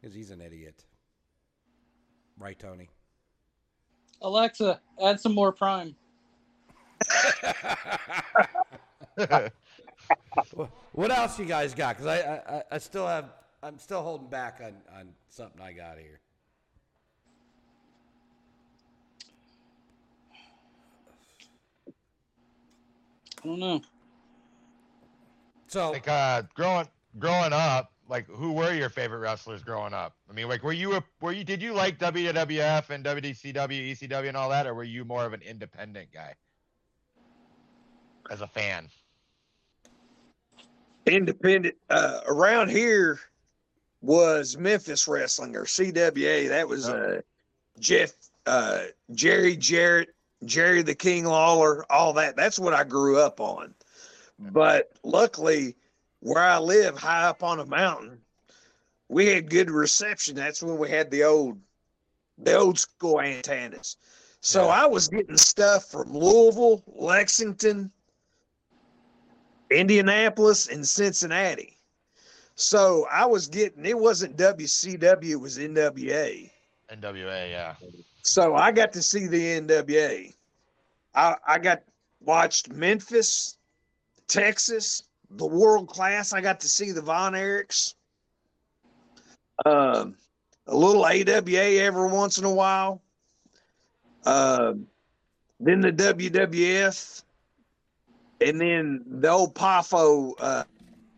E: because he's an idiot. Right, Tony?
D: Alexa, add some more Prime.
E: What else you guys got? Because I, I, I- I still have, I'm still holding back on, on something I got here.
D: I don't know.
E: So
F: like uh growing growing up like who were your favorite wrestlers growing up i mean like were you a were you did you like wwf and wdcw ecw and all that or were you more of an independent guy as a fan
G: independent uh, around here was Memphis Wrestling or CWA. That was uh, Jeff, uh, Jerry Jarrett, Jerry the King Lawler, all that. That's what I grew up on. But luckily, where I live, high up on a mountain, we had good reception. That's when we had the old, the old school antennas. So I was getting stuff from Louisville, Lexington, Indianapolis and Cincinnati. So I was getting it wasn't WCW, it was NWA.
F: nwa yeah
G: So I got to see the NWA. I I got watched Memphis, Texas, the world class. I got to see the Von Erichs. Um, a little AWA every once in a while. Um, then the WWF, and then the old Poffo, uh,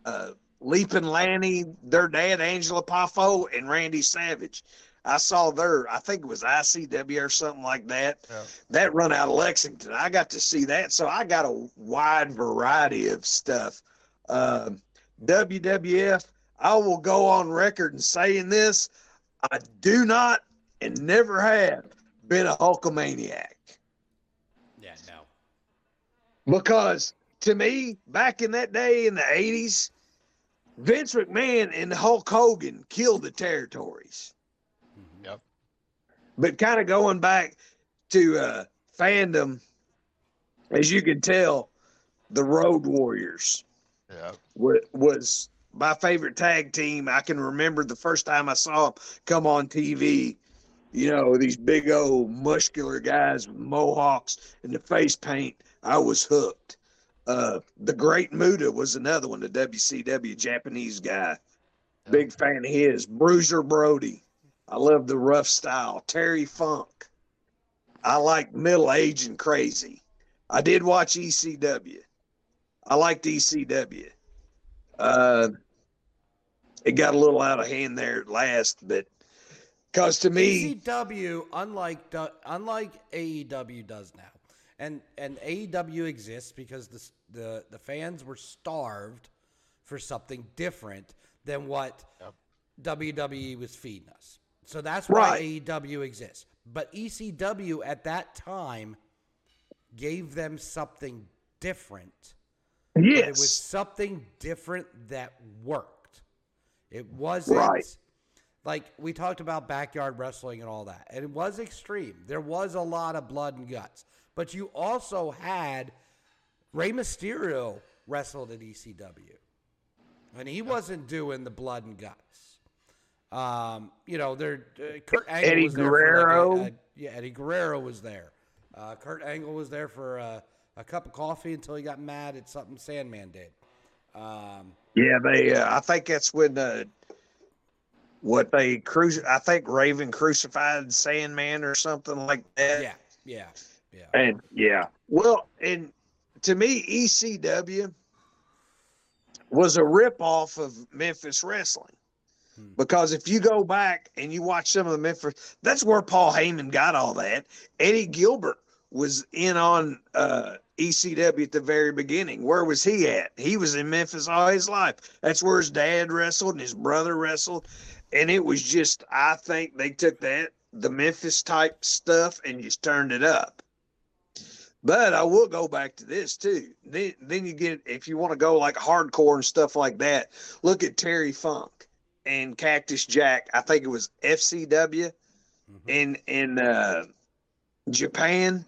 G: uh, Leaping Lanny, their dad Angelo Poffo, and Randy Savage. I saw their, I think it was ICW or something like that.
F: Yeah.
G: That run out of Lexington. I got to see that, so I got a wide variety of stuff. Um, WWF. I will go on record and saying this: I do not and never have been a Hulkamaniac
E: yeah, no.
G: because to me, back in that day in the '80s, Vince McMahon and Hulk Hogan killed the territories. But kind of going back to uh, fandom, as you can tell, the Road Warriors
F: yeah
G: wa- was my favorite tag team. I can remember the first time I saw them come on TV. You know, these big old muscular guys with mohawks and the face paint. I was hooked. Uh, the Great Muta was another one, the WCW Japanese guy. Big fan of his. Bruiser Brody. I love the rough style. Terry Funk. I like middle age and crazy. I did watch ECW. I liked ECW. Uh, it got a little out of hand there at last, but because to me,
E: ECW, unlike unlike AEW does now, and and AEW exists because the the the fans were starved for something different than what WWE was feeding us. So that's why
G: Right.
E: AEW exists. But ECW at that time gave them something different.
G: Yes,
E: it was something different that worked. It wasn't
G: Right.
E: like we talked about backyard wrestling and all that. And it was extreme. There was a lot of blood and guts. But you also had Rey Mysterio wrestled at ECW. And he wasn't doing the blood and guts. Um, you know, there uh, Kurt Angle
G: Eddie
E: was there for like a-
G: Guerrero.
E: a- yeah, Eddie Guerrero was there. Uh, Kurt Angle was there for uh, a cup of coffee until he got mad at something Sandman did. Um,
G: yeah, they. Uh, I think that's when uh, what they cruci- I think Raven crucified Sandman or something like that.
E: yeah, yeah, yeah.
G: And yeah, well, and to me, ECW was a ripoff of Memphis wrestling. Because if you go back and you watch some of the Memphis, that's where Paul Heyman got all that. Eddie Gilbert was in on uh, ECW at the very beginning. Where was he at? He was in Memphis all his life. That's where his dad wrestled and his brother wrestled. And it was just, I think they took that, the Memphis type stuff, and just turned it up. But I will go back to this too. Then, then you get if you want to go like hardcore and stuff like that. Look at Terry Funk and Cactus Jack. I think it was FCW in in uh, Japan.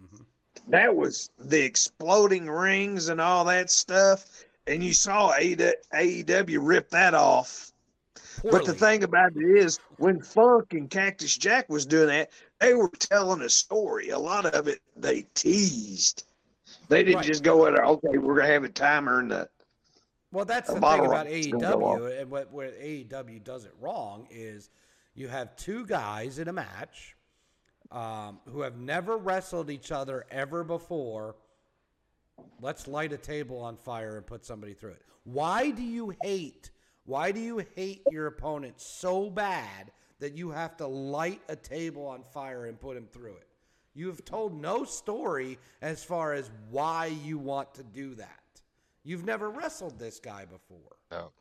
E: Mhm.
G: That was the exploding rings and all that stuff. And you saw AEW rip that off but the thing about it is, when Funk and Cactus Jack was doing that, they were telling a story. A lot of it they teased. They didn't
E: Right.
G: just go there. Okay, we're gonna have a timer and the
E: Well, that's the thing about
G: rocket's gonna go
E: AEW, and what where AEW does it wrong is you have two guys in a match um, who have never wrestled each other ever before. Let's light a table on fire and put somebody through it. Why do you hate? Why do you hate your opponent so bad that you have to light a table on fire and put him through it? You have told no story as far as why you want to do that. You've never wrestled this guy before.
F: No.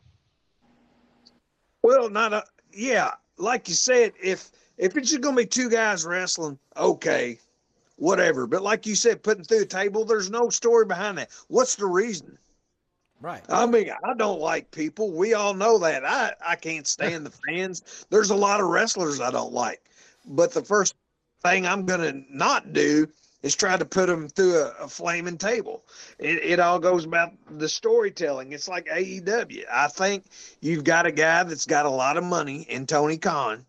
G: well, not a yeah. Like you said, if if it's just gonna be two guys wrestling, okay, whatever. But like you said, putting through a table, there's no story behind that. What's the reason?
E: Right.
G: I mean, I don't like people. We all know that. I, I can't stand the fans. There's a lot of wrestlers I don't like. But the first thing I'm going to not do is trying to put them through a, a flaming table. It, it all goes about the storytelling. It's like AEW. I think you've got a guy that's got a lot of money in Tony Khan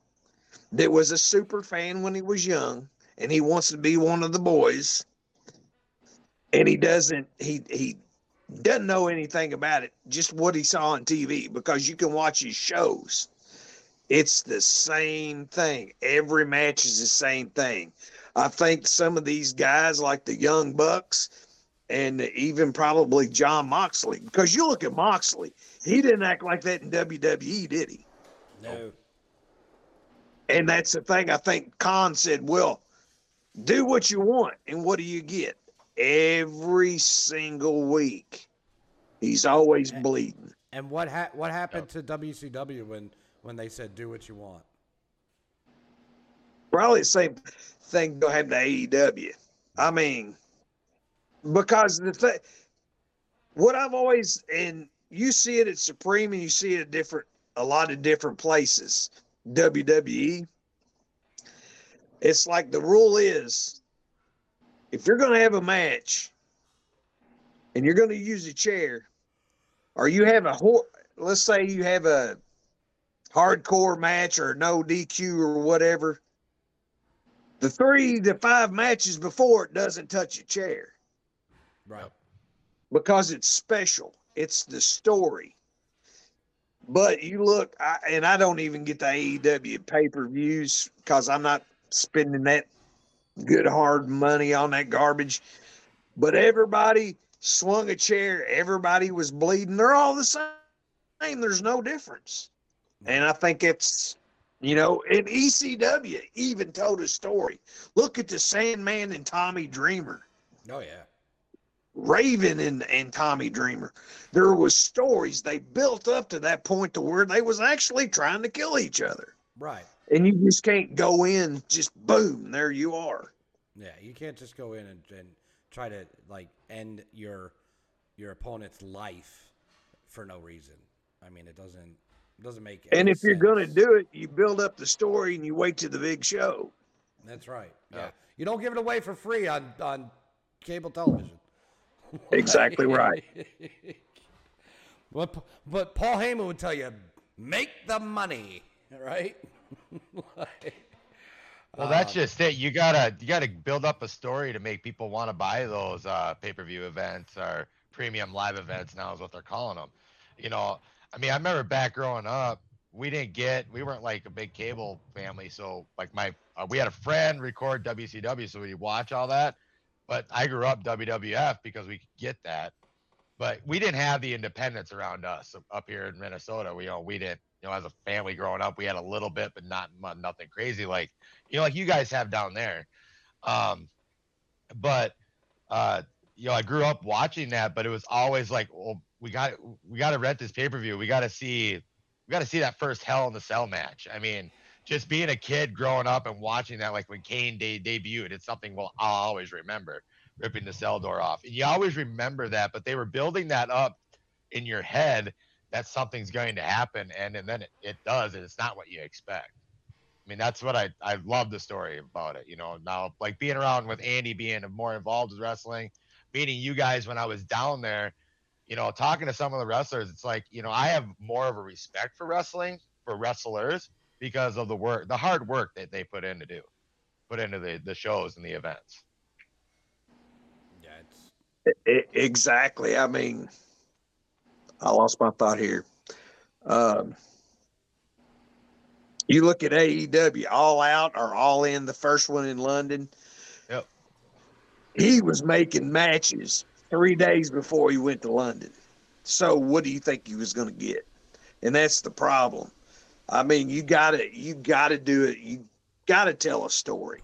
G: that was a super fan when he was young and he wants to be one of the boys. And he doesn't, he, he, doesn't know anything about it, just what he saw on TV because you can watch his shows. It's the same thing. Every match is the same thing. I think some of these guys, like the Young Bucks and even probably Jon Moxley, because you look at Moxley, he didn't act like that in WWE, did he?
E: No.
G: And that's the thing. I think Khan said, well, do what you want. And what do you get? Every single week, he's always bleeding.
E: And what ha- what happened to WCW when when they said do what you want?
G: Probably the same thing going to happen to AEW. I mean, because the thing, what I've always, and you see it at Supreme and you see it at different, a lot of different places, WWE. It's like the rule is if you're going to have a match and you're going to use a chair or you have a, let's say you have a hardcore match or no DQ or whatever. The three to five matches before it doesn't touch a chair
E: Right.
G: because it's special. It's the story. But you look, I, and I don't even get the AEW pay per views because I'm not spending that good hard money on that garbage. But everybody swung a chair. Everybody was bleeding. They're all the same. There's no difference. And I think it's, you know, and ECW even told a story. Look at the Sandman and Tommy Dreamer.
E: Oh yeah.
G: Raven and, and Tommy Dreamer. There was stories they built up to that point to where they was actually trying to kill each other.
E: Right.
G: And you just can't go in just boom, there you are.
E: Yeah, you can't just go in and, and try to like end your your opponent's life for no reason. I mean, it doesn't doesn't make. It.
G: And
E: any
G: if you're gonna do it, you build up the story and you wait to the big show.
E: that's right. Yeah.
F: Yeah.
E: you don't give it away for free on on cable television.
G: Exactly right.
E: But but Paul Heyman would tell you, make the money, right?
F: Well, that's just it. You gotta you gotta build up a story to make people want to buy those uh, pay per view events or premium live events. Now is what they're calling them. You know, I mean, I remember back growing up, we didn't get we weren't like a big cable family, so like my uh, we had a friend record WCW, so we watch all that. But I grew up WWF because we could get that. But we didn't have the independence around us up here in Minnesota. We you know we didn't you know as a family growing up we had a little bit, but not nothing crazy like you know, like you guys have down there. Um, but uh, you know, I grew up watching that, but it was always like, well, we got we got to rent this pay per view. We got to see we got to see that first Hell in the Cell match. I mean, just being a kid growing up and watching that, like when Kane de- debuted, it's something we'll I'll always remember ripping the cell door off. And you always remember that, but they were building that up in your head that something's going to happen, and, and then it, it does, and it's not what you expect. I mean, that's what I I love the story about it. You know, now like being around with Andy, being more involved with wrestling, meeting you guys when I was down there. You know, talking to some of the wrestlers, it's like you know I have more of a respect for wrestling for wrestlers because of the work, the hard work that they put in to do, put into the the shows and the events.
E: Yeah, it's
G: E- exactly. I mean, I lost my thought here. Um, you look at AEW, All Out or All In, the first one in London. He was making matches three days before he went to London. So what do you think he was going to get? And that's the problem. I mean, you gotta, you gotta do it. You gotta tell a story.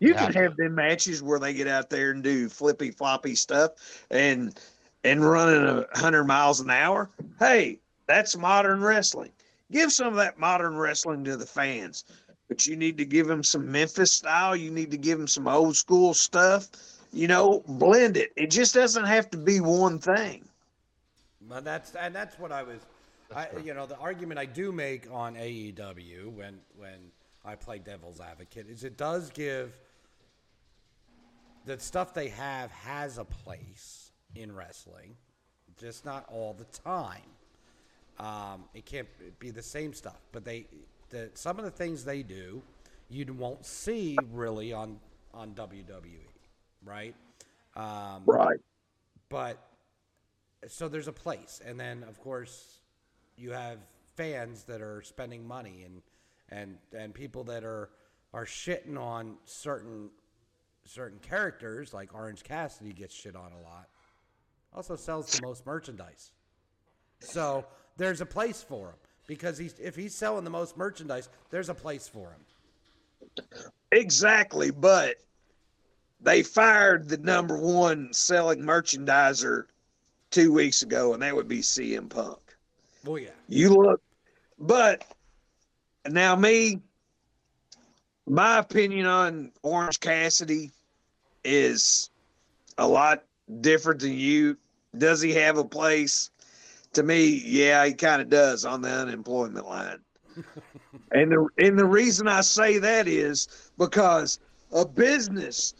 G: You
F: Yeah.
G: can have them matches where they get out there and do flippy floppy stuff and and running a hundred miles an hour. Hey, that's modern wrestling. Give some of that modern wrestling to the fans, but you need to give them some Memphis style. You need to give them some old school stuff. You know, blend it. It just doesn't have to be one thing.
E: But that's and that's what I was, I, you know, the argument I do make on AEW when when I play devil's advocate is it does give the stuff they have has a place in wrestling, just not all the time. Um, it can't be the same stuff, but they the some of the things they do you won't see really on on WWE, right? Um,
G: Right.
E: but so there's a place and then of course you have fans that are spending money and and and people that are are shitting on certain certain characters like Orange Cassidy gets shit on a lot also sells the most merchandise so there's a place for him because he's if he's selling the most merchandise there's a place for him
G: Exactly, but they fired the number one selling merchandiser two weeks ago, and that would be CM Punk.
E: well yeah
G: You look, but now me, my opinion on Orange Cassidy is a lot different than you. Does he have a place? To me, yeah, he kind of does on the unemployment line. and the and the reason I say that is because a business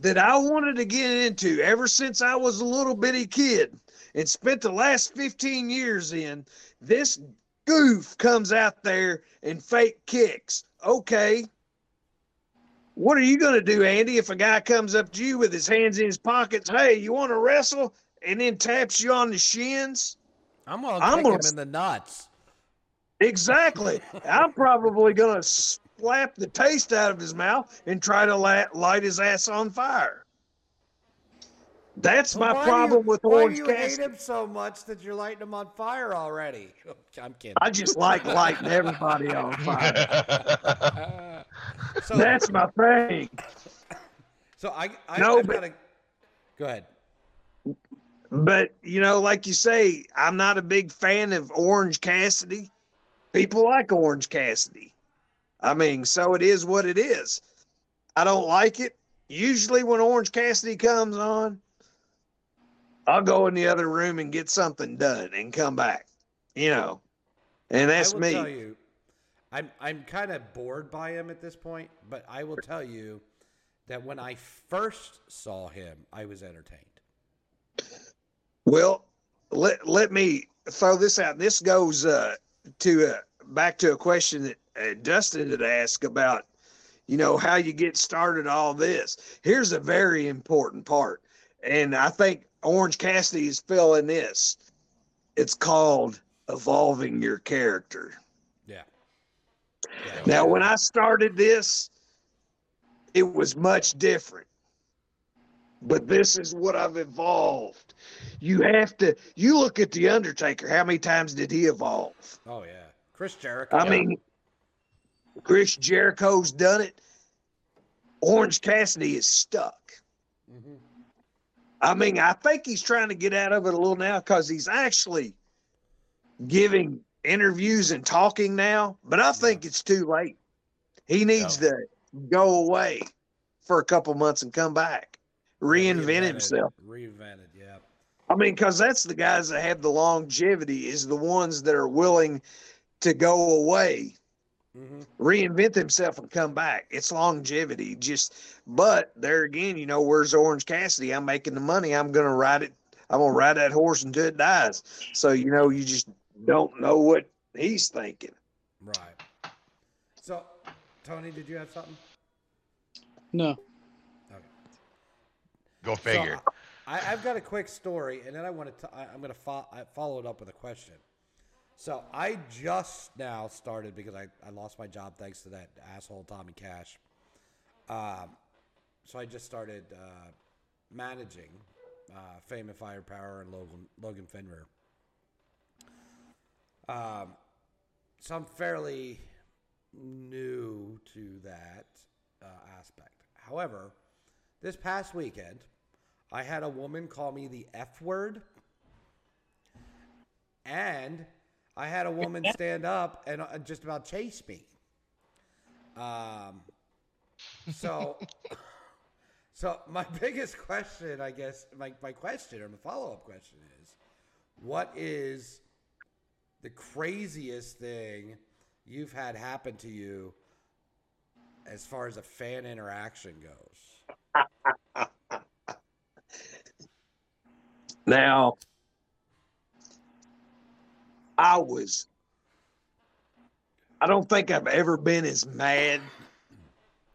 G: that I wanted to get into ever since I was a little bitty kid and spent the last 15 years in. This goof comes out there and fake kicks. Okay. What are you going to do, Andy, if a guy comes up to you with his hands in his pockets? Hey, you want to wrestle? And then taps you on the shins?
E: I'm gonna
G: I'm
E: kick
G: gonna
E: him in the nuts.
G: Exactly. I'm probably going to slap the taste out of his mouth and try to la- light his ass on fire. That's my problem
E: you,
G: with
E: why
G: Orange
E: do you hate
G: Cassidy.
E: him so much that you're lighting him on fire already? I'm kidding.
G: I just like lighting everybody on fire.
E: so,
G: That's my thing.
E: so I, I
G: No,
E: I've
G: but-
E: gotta, go ahead.
G: But you know, like you say, I'm not a big fan of Orange Cassidy. People like Orange Cassidy. I mean, so it is what it is. I don't like it. Usually, when Orange Cassidy comes on, I'll go in the other room and get something done and come back. You know, and that's me.
E: you, I'm I'm kind of bored by him at this point, but I will tell you that when I first saw him, I was entertained.
G: Well, let let me throw this out. This goes uh, to uh, back to a question that Uh, Dustin had asked about, you know, how you get started. All this. Here's a very important part, and I think Orange Cassidy is filling this. It's called evolving your character.
E: Yeah.
G: Now, when I started this, it was much different. But this is what I've evolved. You have to, you look at The Undertaker, how many times did he evolve?
E: Oh yeah, Chris Jericho.
G: I mean, Chris Jericho's done it. Orange Cassidy is stuck.
E: Mhm.
G: I mean, I think he's trying to get out of it a little now because he's actually giving interviews and talking now, but I think it's too late. He needs to go away for a couple months and come back, reinvent
E: Reinvented-
G: himself.
E: Reinvented, yeah.
G: I mean, because that's the guys that have the longevity, is the ones that are willing to go away,
E: hmm
G: reinvent themselves, and come back. It's longevity. Just, but there again, you know, where's Orange Cassidy? I'm making the money. I'm gonna ride it. I'm gonna ride that horse until it dies. So you know, you just don't know what he's thinking.
E: Right. So, Tony, did you have something?
D: No.
F: Go figure.
E: So, I, I've got a quick story, and then I want to. I, I'm going to fo- I follow it up with a question. So I just now started because I, I lost my job thanks to that asshole Tommy Cash. Um, so I just started uh, managing uh, Fame and Firepower and Logan Logan Finner. Um, so I'm fairly new to that uh, aspect. However, this past weekend, I had a woman call me the F word, and I had a woman stand up and uh, just about chase me. Um, so, so my biggest question, I guess, my, my question or my follow up question is, what is the craziest thing you've had happen to you as far as a fan interaction goes?
G: Now, I was, I don't think I've ever been as mad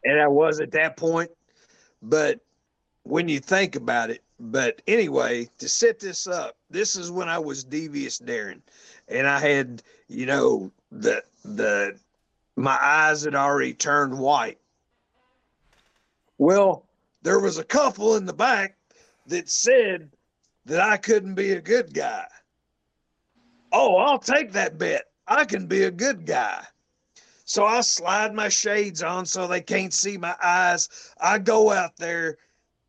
G: and I was at that point, but when you think about it, but anyway, to set this up, this is when I was devious Darren and I had, you know, the, the, my eyes had already turned white. Well, there was a couple in the back that said that I couldn't be a good guy. Oh, I'll take that bet. I can be a good guy. So I slide my shades on so they can't see my eyes. I go out there,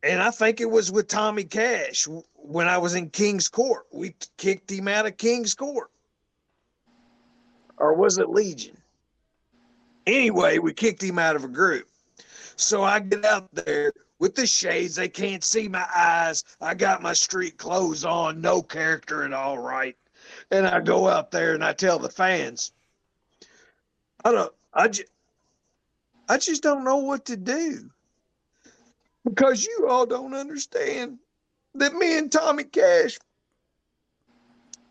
G: and I think it was with Tommy Cash when I was in King's Court. We kicked him out of King's Court. Or was it Legion? Anyway, we kicked him out of a group. So I get out there with the shades. They can't see my eyes. I got my street clothes on, no character at all, right? And I go out there and I tell the fans, I don't, I just, I just don't know what to do. because you all don't understand that me and Tommy Cash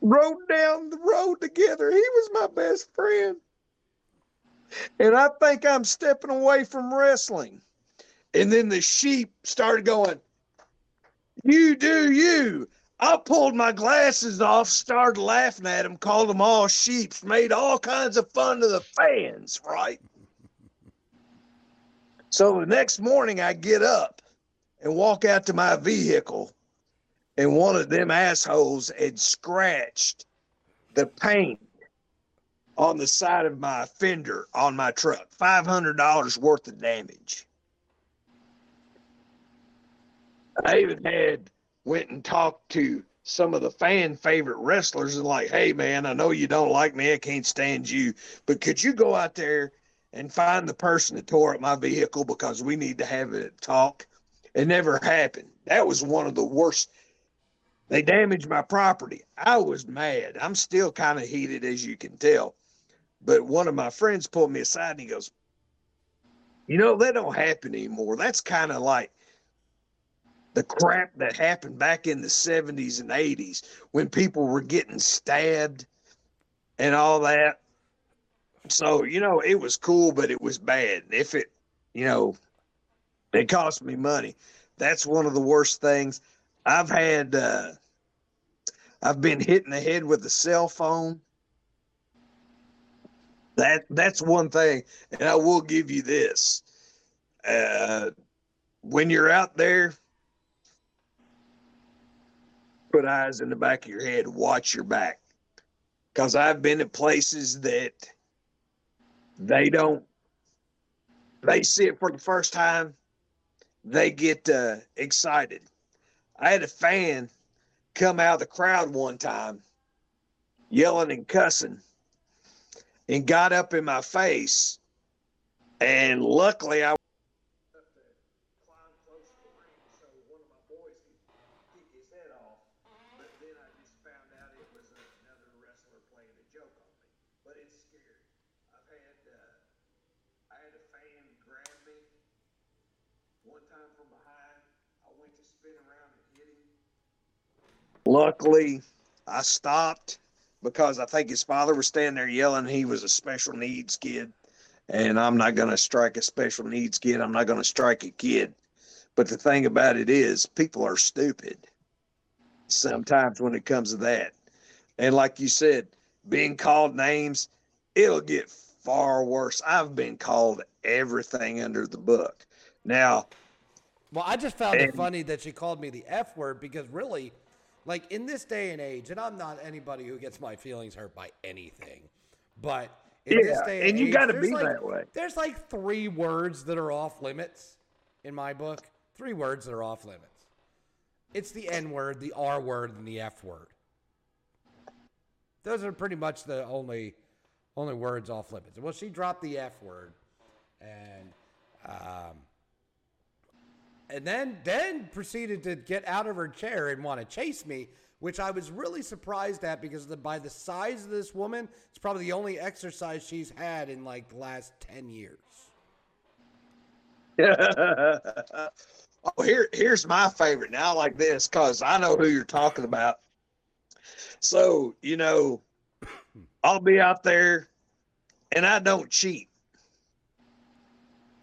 G: rode down the road together. He was my best friend. And I think I'm stepping away from wrestling. And then the sheep started going, You do you. I pulled my glasses off, started laughing at them, called them all sheeps, made all kinds of fun of the fans, right? So the next morning, I get up and walk out to my vehicle, and one of them assholes had scratched the paint on the side of my fender on my truck. $500 worth of damage. I even had went and talked to some of the fan favorite wrestlers and like, hey man, I know you don't like me, I can't stand you, but could you go out there and find the person that tore up my vehicle because we need to have a talk? It never happened. That was one of the worst. They damaged my property. I was mad. I'm still kind of heated, as you can tell. But one of my friends pulled me aside and he goes, You know, that don't happen anymore. That's kind of like the crap that happened back in the 70s and 80s when people were getting stabbed and all that. So, you know, it was cool, but it was bad. If it, you know, it cost me money. That's one of the worst things. I've had, uh, I've been hit in the head with a cell phone. That that's one thing, and I will give you this. Uh, when you're out there, put eyes in the back of your head, watch your back, because I've been at places that they don't. They see it for the first time, they get uh, excited. I had a fan come out of the crowd one time, yelling and cussing and got up in my face. And luckily, I. But it's scary. I've had uh, I had a fan grab me one time from behind. I went to spin around and hit him. Luckily, I stopped because I think his father was standing there yelling he was a special needs kid. And I'm not going to strike a special needs kid. I'm not going to strike a kid. But the thing about it is, people are stupid sometimes when it comes to that. And like you said, being called names, it'll get far worse. I've been called everything under the book. Now,
E: Well, I just found it funny that she called me the F word because really, like in this day and age, and I'm not anybody who gets my feelings hurt by anything, but in this
G: Yeah,
E: day and,
G: and you
E: age,
G: gotta
E: there's
G: be
E: like,
G: that way.
E: There's like three words that are off limits in my book. Three words that are off limits. It's the N word, the R word, and the F word. Those are pretty much the only only words off limits. Well, she dropped the F word, and um, and then then proceeded to get out of her chair and want to chase me, which I was really surprised at because the, by the size of this woman, it's probably the only exercise she's had in like the last ten years.
G: oh, here, here's my favorite. Now, I like this because I know who you're talking about. So, you know, I'll be out there and I don't cheat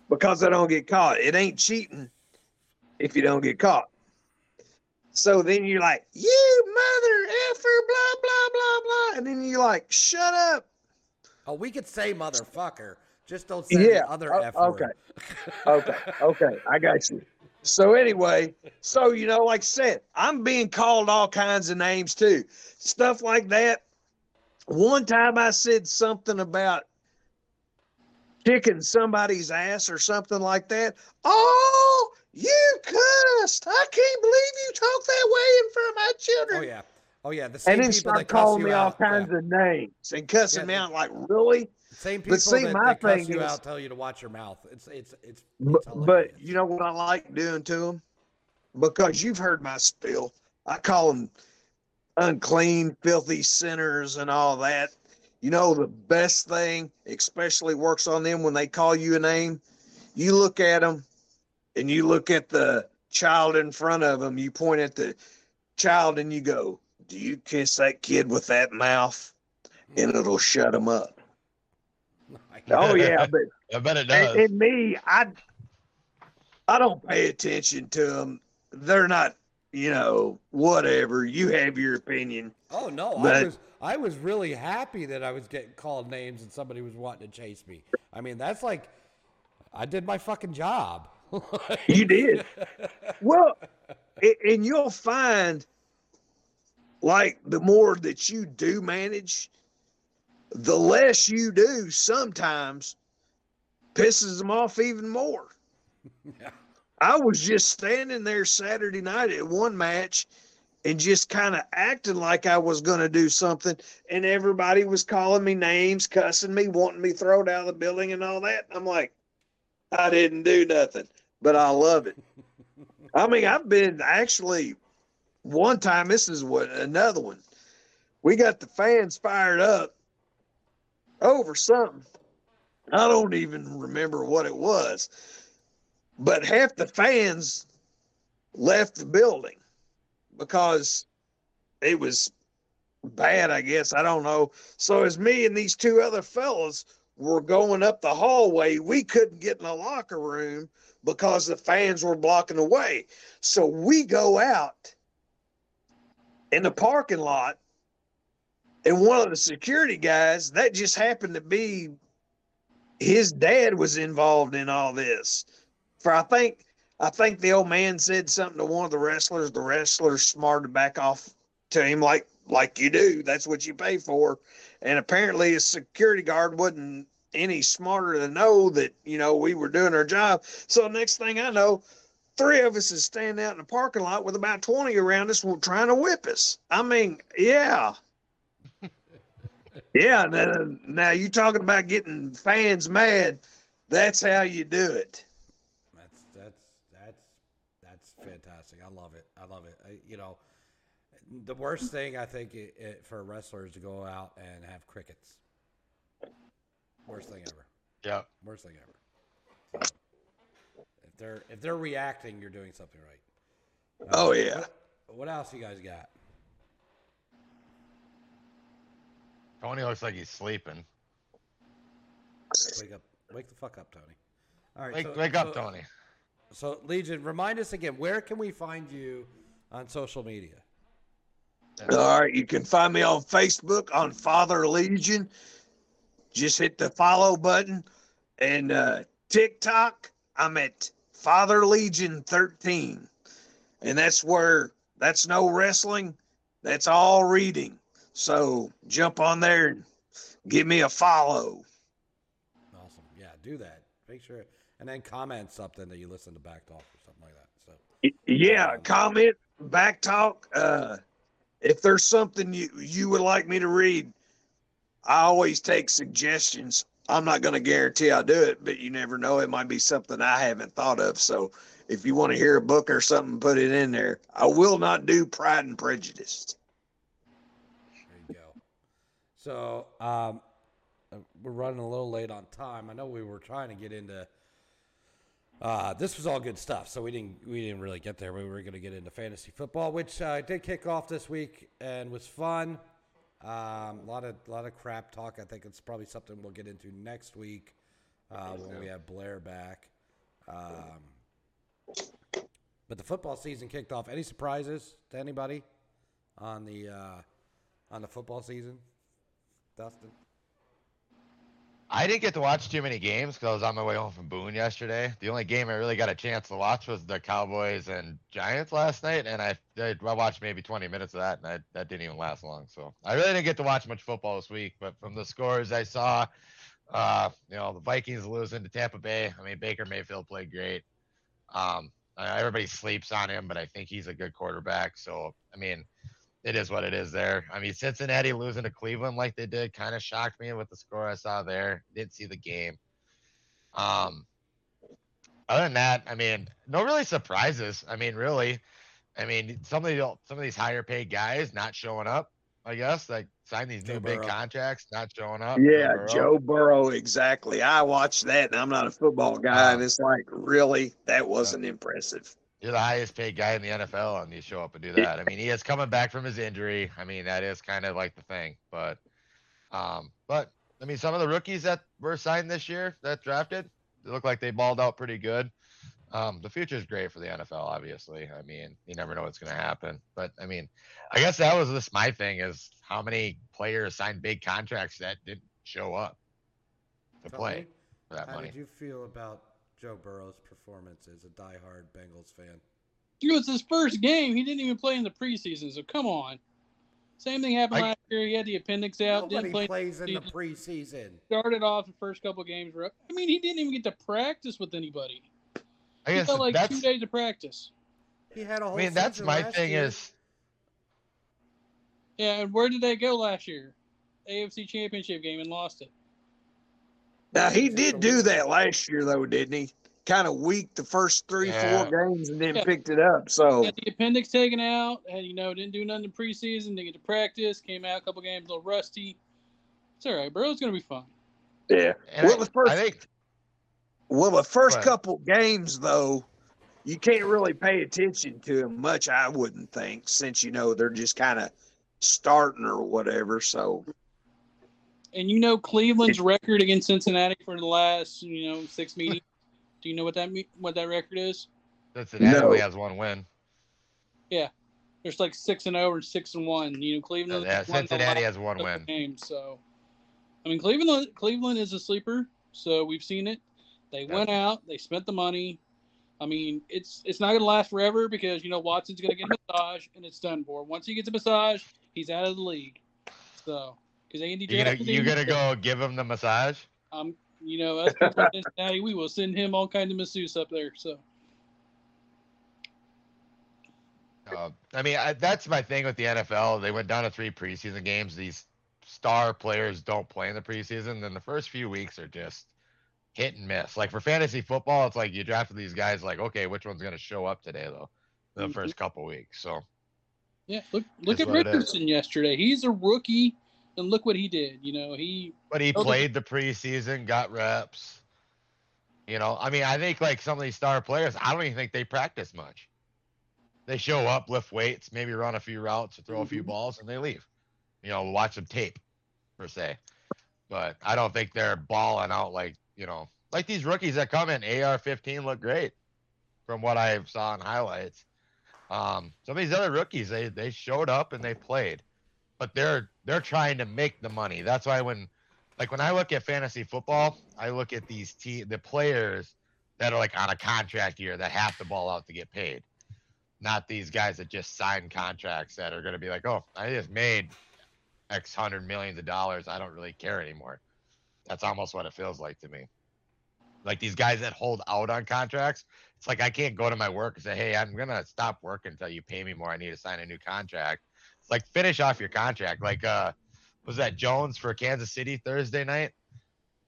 G: because I don't get caught. It ain't cheating if you don't get caught. So then you're like, you mother effer, blah, blah, blah, blah. And then you're like, shut up.
E: Oh, we could say motherfucker, just don't say
G: Yeah,
E: the other
G: o-
E: F word.
G: okay. okay, okay, I got you. So anyway, so you know, like I said, I'm being called all kinds of names too, stuff like that. One time I said something about kicking somebody's ass or something like that. Oh, you cussed! I can't believe you talk that way in front of my children.
E: Oh yeah, oh yeah. The same
G: and then
E: people
G: start
E: that cuss
G: calling
E: you
G: me all
E: out, yeah.
G: kinds of names and cussing
E: Yeah,
G: me out. Like really?
E: Same people
G: But see,
E: that,
G: my
E: that cuss
G: thing
E: you
G: is-
E: out tell you to watch your mouth. It's it's it's.
G: But,
E: it's
G: but
E: hilarious.
G: you know what I like doing to them? Because you've heard my spiel. I call them unclean, filthy sinners and all that. You know, the best thing, especially works on them when they call you a name, you look at them and you look at the child in front of them, you point at the child and you go, "Do you kiss that kid with that mouth?" And it'll shut them up. Oh yeah, but
F: I bet it does.
G: and, and me, I I don't pay attention to them. They're not, you know, whatever. You have your opinion.
E: Oh no, I
G: But-
E: was I was really happy that I was getting called names and somebody was wanting to chase me. I mean, that's like I did my fucking job.
G: You did. well, and you'll find like the more that you do manage, the less you do sometimes pisses them off even more.
E: Yeah.
G: I was just standing there Saturday night at one match and just kind of acting like I was going to do something. And everybody was calling me names, cussing me, wanting me thrown out of the building and all that. I'm like, I didn't do nothing, but I love it. I mean, I've been actually one time, this is what another one. We got the fans fired up over something. I don't even remember what it was, but half the fans left the building because it was bad, I guess. I don't know. So as me and these two other fellas were going up the hallway, we couldn't get in the locker room because the fans were blocking the way. So we go out in the parking lot, and one of the security guys that just happened to be his dad was involved in all this. For I think I think the old man said something to one of the wrestlers. The wrestler smarted back off to him like like you do. That's what you pay for. And apparently his security guard wasn't any smarter to know that, you know, we were doing our job. So next thing I know, three of us is standing out in the parking lot with about 20 around us trying to whip us. I mean, yeah. yeah. Now, now you talking about getting fans mad. That's how you do it.
E: That's that's that's that's fantastic. I love it. I love it. I, you know, the worst thing I think it, it, for a wrestler is to go out and have crickets. Worst thing ever.
F: yeah.
E: Worst thing ever. If they're if they're reacting, you're doing something right. Uh,
G: Oh, yeah.
E: What, what else you guys got?
F: Tony looks like he's sleeping.
E: Wake up! Wake the fuck up, Tony. All right.
F: Wake,
E: so-
F: wake up,
E: so-
F: Tony.
E: So Legion, remind us again. Where can we find you on social media?
G: All right, you can find me on Facebook on Father Legion. Just hit the follow button, and uh, TikTok. I'm at Father Legion 13, and that's where that's no wrestling. That's all reading. So jump on there and give me a follow.
E: Awesome. Yeah, do that. Make sure, and then comment something that you listen to BACC Talk or something like that. So
G: Yeah, comment, BACC Talk. Uh, if there's something you you would like me to read, I always take suggestions. I'm not going to guarantee I'll do it, but you never know. It might be something I haven't thought of. So if you want to hear a book or something, put it in there. I will not do Pride and Prejudice.
E: there you go. So um, we're running a little late on time. I know we were trying to get into. Uh, this was all good stuff, so we didn't we didn't really get there. We were going to get into fantasy football, which uh, did kick off this week and was fun. Um, a lot of lot of crap talk. I think it's probably something we'll get into next week uh, when we have Blair back. Um, but the football season kicked off. Any surprises to anybody on the uh, on the football season, Dustin?
F: I didn't get to watch too many games because I was on my way home from Boone yesterday. The only game I really got a chance to watch was the Cowboys and Giants last night, and I I watched maybe 20 minutes of that, and I, that didn't even last long. So I really didn't get to watch much football this week. But from the scores I saw, uh, you know, the Vikings losing to Tampa Bay. I mean, Baker Mayfield played great. Um, everybody sleeps on him, but I think he's a good quarterback. So I mean, it is what it is there. I mean, Cincinnati losing to Cleveland like they did kind of shocked me with the score I saw there. Didn't see the game. Um, other than that, I mean, no really surprises. I mean, really, I mean, some of the some of these higher paid guys not showing up. I guess, like sign these
E: Joe
F: new big contracts, not showing up.
G: Yeah,
F: Burrow.
G: Joe Burrow, exactly. I watched that, and I'm not a football guy, and
F: Um,
G: it's like, really, that wasn't impressive.
F: You're the highest paid guy in the NFL, and you show up and do that. I mean, he is coming back from his injury. I mean, that is kind of like the thing. But, um, but I mean, some of the rookies that were signed this year that drafted, they look like they balled out pretty good. Um, the future is great for the NFL, obviously. I mean, you never know what's going to happen. But I mean, I guess that was just my thing is how many players signed big contracts that didn't show up to play
E: Tony,
F: for that
E: How
F: money.
E: did you feel about Joe Burrow's performance as a diehard Bengals fan?
D: It was his first game. He didn't even play in the preseason. So come on. Same thing happened
F: I-
D: last year. He had the appendix out.
E: Nobody
D: Didn't play.
E: plays in the preseason.
D: Started off the first couple games. rough. I mean, he didn't even get to practice with anybody.
F: I
D: He
F: guess
D: got like
F: that's.
D: two days of practice.
E: He had a whole.
F: I mean, that's my thing
E: year.
F: is
D: Yeah, and where did they go last year? AFC Championship game and lost it.
G: Now, he did do that last year, though, didn't he? Kind of weak the first three,
F: Yeah.
G: four games, and then
D: Yeah.
G: picked it up. So,
D: Got the appendix taken out. and you know didn't do nothing in preseason. Didn't get to practice. Came out a couple games a little rusty. It's all right, bro. It's gonna be fun.
G: yeah.
F: and
G: Well,
F: I,
G: the first-
F: I think
G: Well, the first
F: Right.
G: couple games, though, you can't really pay attention to them much, I wouldn't think, since, you know, they're just kind of starting or whatever. So,
D: And you know Cleveland's record against Cincinnati for the last you know six meetings. do you know what that me- what that record is?
F: Cincinnati
G: No.
F: only has one win.
D: Yeah, there's like six and over and six and one. You know Cleveland.
F: Yeah,
D: won
F: Cincinnati has one win.
D: Games, so I mean Cleveland. Cleveland is a sleeper. So we've seen it. They
F: Yeah.
D: went out. They spent the money. I mean, it's it's not going to last forever because you know Watson's going to get a massage and it's done for. Once he gets a massage, he's out of the league. So because Andy
F: You gonna you gonna go give him the massage?
D: Um, you know, us people in Cincinnati, we will send him all kind of masseuse up there. So
F: Uh, I mean, I, that's my thing with the NFL. They went down to three preseason games. These star players don't play in the preseason. Then the first few weeks are just hit and miss. Like for fantasy football, it's like you drafted these guys. Like, okay, which one's gonna show up today though? The
D: Mhm.
F: first couple weeks. So
D: yeah, look look at
F: what it is.
D: Richardson yesterday. He's a rookie, and look what he did. You know, he
F: But he played the preseason, got reps. You know, I mean, I think like some of these star players, I don't even think they practice much. They show up, lift weights, maybe run a few routes, or throw a few balls, and they leave. You know, watch some tape, per se. But I don't think they're balling out like you know, like these rookies that come in. AR-15 look great, from what I saw in highlights. Um, some of these other rookies, they they showed up and they played, but they're they're trying to make the money. That's why when like when I look at fantasy football, I look at these te- the players that are like on a contract year that have to ball out to get paid. Not these guys that just sign contracts that are going to be like, "Oh, I just made X hundred millions of dollars. I don't really care anymore." That's almost what it feels like to me. Like these guys that hold out on contracts, it's like I can't go to my work and say, "Hey, I'm to stop working until you pay me more. I need to sign a new contract." Like finish off your contract. Like uh was that Jones for Kansas City Thursday night?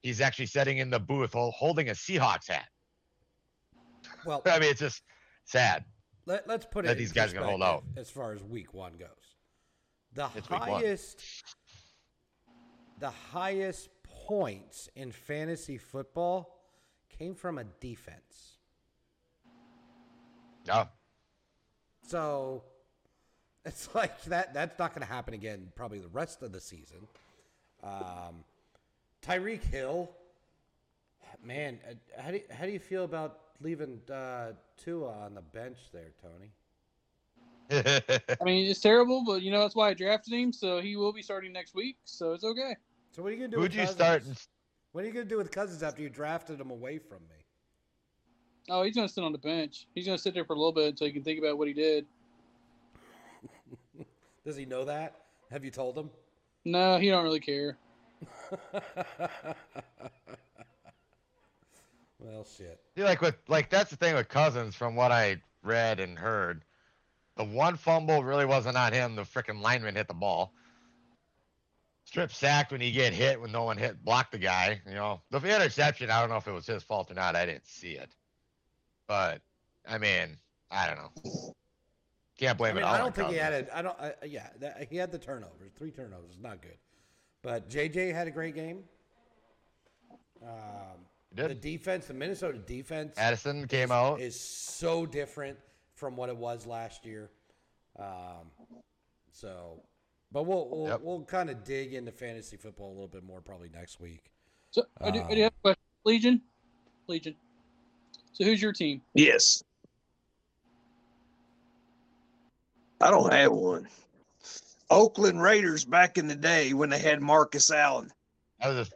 F: He's actually sitting in the booth holding a Seahawks hat.
E: Well,
F: I mean, it's just sad.
E: let, us put it.
F: that these guys are gonna hold out.
E: As far as week one goes, the
F: It's
E: highest, the highest points in fantasy football came from a defense.
F: Yeah.
E: So it's like that. That's not going to happen again. Probably the rest of the season. Um, Tyreek Hill, man, uh, how do you, how do you feel about leaving uh, Tua on the bench there, Tony?
D: I mean, it's terrible, but you know that's why I drafted him. So he will be starting next week. So it's okay.
E: So what are you going to do?
F: Who'd
E: with
F: you
E: Cousins?
F: start?
E: What are you going to do with Cousins after you drafted him away from me?
D: Oh, he's gonna sit on the bench. He's gonna sit there for a little bit until he can think about what he did.
E: Does he know that? Have you told him?
D: No, he don't really care.
E: well, shit.
F: See, like with like that's the thing with Cousins, from what I read and heard. The one fumble really wasn't on him. The freaking lineman hit the ball. Strip sacked when you get hit when no one hit blocked the guy. You know the interception. I don't know if it was his fault or not. I didn't see it, but I mean, I don't know. Can't blame
E: I mean,
F: it all
E: I don't think he had it. I don't. Uh, yeah, that, he had the turnovers. Three turnovers is not good. But JJ had a great game. Um,
F: did.
E: the defense, the Minnesota defense,
F: Addison came
E: is,
F: out.
E: is so different from what it was last year. Um, so, but we'll we'll,
F: Yep.
E: we'll kind of dig into fantasy football a little bit more probably next week.
D: So I do, I do have a question. Legion, Legion. So who's your team?
G: Yes. I don't have one. Oakland Raiders back in the day when they had Marcus Allen.
F: I was just,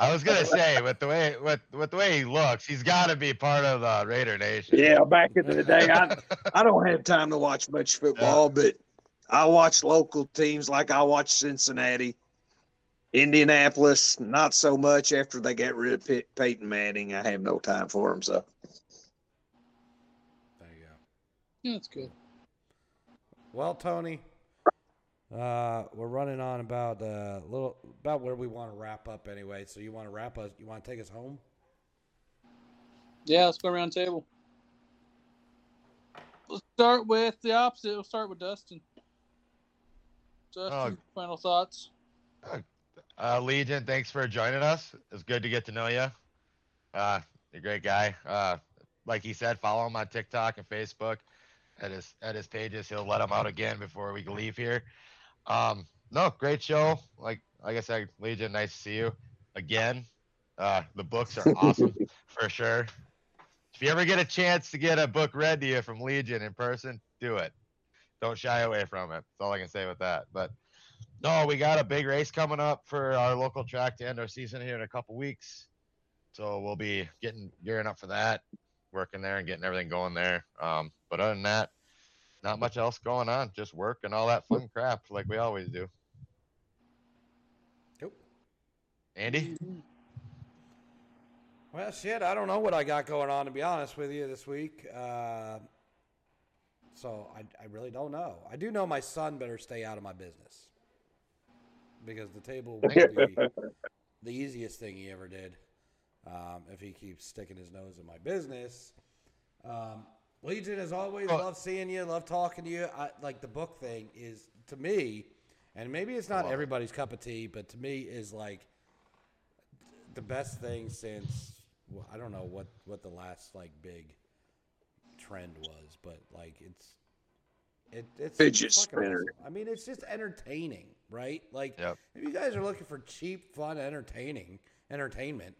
F: I was gonna say with the way with with the way he looks, he's got to be part of the Raider Nation.
G: Yeah, back in the day, I I don't have time to watch much football, but I watch local teams like I watch Cincinnati, Indianapolis. Not so much after they got rid of Pey- Peyton Manning. I have no time for them. So
E: There you go.
D: Yeah, that's good.
E: Well, Tony, uh, we're running on about a little about where we want to wrap up anyway. So you want to wrap us? You want to take us home?
D: Yeah, let's go around the table. Let's start with the opposite. We'll start with Dustin. Dustin, final thoughts.
F: Uh, Legion, thanks for joining us. It's good to get to know you. Uh, you're a great guy. Uh, like he said, follow him on TikTok and Facebook. At his at his pages, he'll let them out again before we leave here. Um, no, great show. Like like I said, Legion, nice to see you again. Uh, the books are awesome for sure. If you ever get a chance to get a book read to you from Legion in person, do it. Don't shy away from it. That's all I can say with that. But no, we got a big race coming up for our local track to end our season here in a couple weeks. So we'll be getting gearing up for that, working there and getting everything going there. Um, but other than that, not much else going on. Just work and all that fun crap like we always do.
E: Nope.
F: Andy?
E: Well, shit, I don't know what I got going on to be honest with you this week. Uh, so I, I really don't know. I do know my son better stay out of my business because the table won't be the easiest thing he ever did um, if he keeps sticking his nose in my business. Um, Legion, as always,
F: Oh.
E: love seeing you, love talking to you. I, like the book thing is to me, and maybe it's not
F: love it.
E: everybody's cup of tea, but to me is like the best thing since well, I don't know what what the last like big trend was, but like it's it, it's
G: Fidget spinner.
E: awesome. I mean, it's just entertaining, right? Like
F: Yep.
E: if you guys are looking for cheap, fun, entertaining entertainment,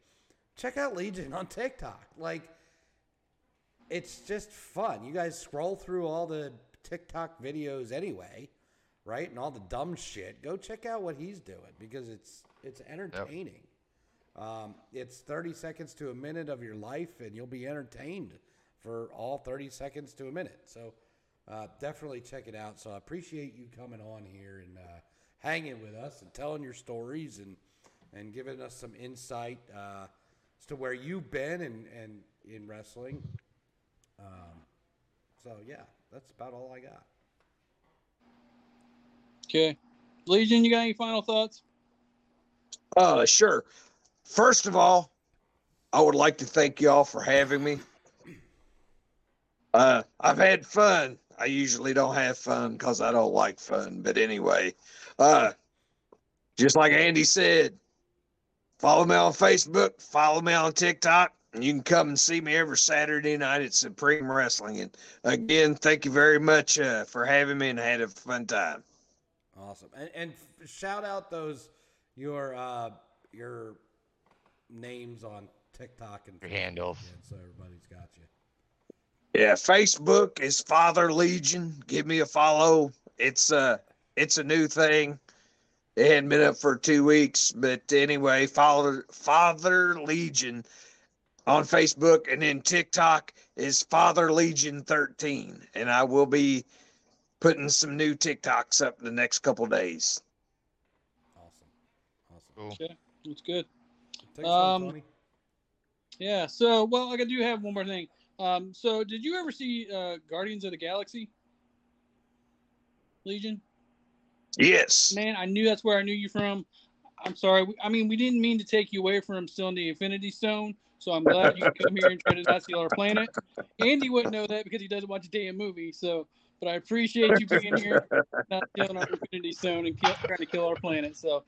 E: check out Legion on TikTok. Like it's just fun. You guys scroll through all the TikTok videos anyway, right? And all the dumb shit. Go check out what he's doing because it's it's entertaining. Um, it's 30 seconds to a minute of your life, and you'll be entertained for all 30 seconds to a minute. So uh, definitely check it out. So I appreciate you coming on here and uh, hanging with us and telling your stories and and giving us some insight uh, as to where you've been and and in wrestling. Um, so yeah, that's about all I got.
D: Okay. Legion, you got any final thoughts?
G: Uh, sure. First of all, I would like to thank you all for having me. Uh, I've had fun. I usually don't have fun because I don't like fun. But anyway, uh, just like Andy said, follow me on Facebook, follow me on TikTok, and you can come and see me every Saturday night at Supreme Wrestling. And again, thank you very much uh, for having me and I had a fun time.
E: Awesome. And, and shout out those your uh, your names on TikTok and
F: Your
E: Facebook
F: handles.
E: again, so everybody's got you.
G: Yeah, Facebook is Father Legion. Give me a follow. It's uh it's a new thing. It hadn't been up for two weeks, but anyway, Father Father Legion on Facebook and then TikTok is Father Legion 13. And I will be putting some new TikToks up in the next couple days.
E: Awesome. Awesome.
F: Cool.
D: Okay. That's good.
E: Take us home,
D: Um,
E: Tony.
D: Yeah. So, well, I do have one more thing. Um, so, did you ever see uh, Guardians of the Galaxy? Legion?
G: Yes.
D: Man, I knew that's where I knew you from. I'm sorry. I mean, we didn't mean to take you away from still in the Infinity Stone. So I'm glad you come here and try to not steal our planet. Andy wouldn't know that because he doesn't watch a damn movie. So, but I appreciate you being here, not stealing our Infinity Stone and kill, trying to kill our planet. So,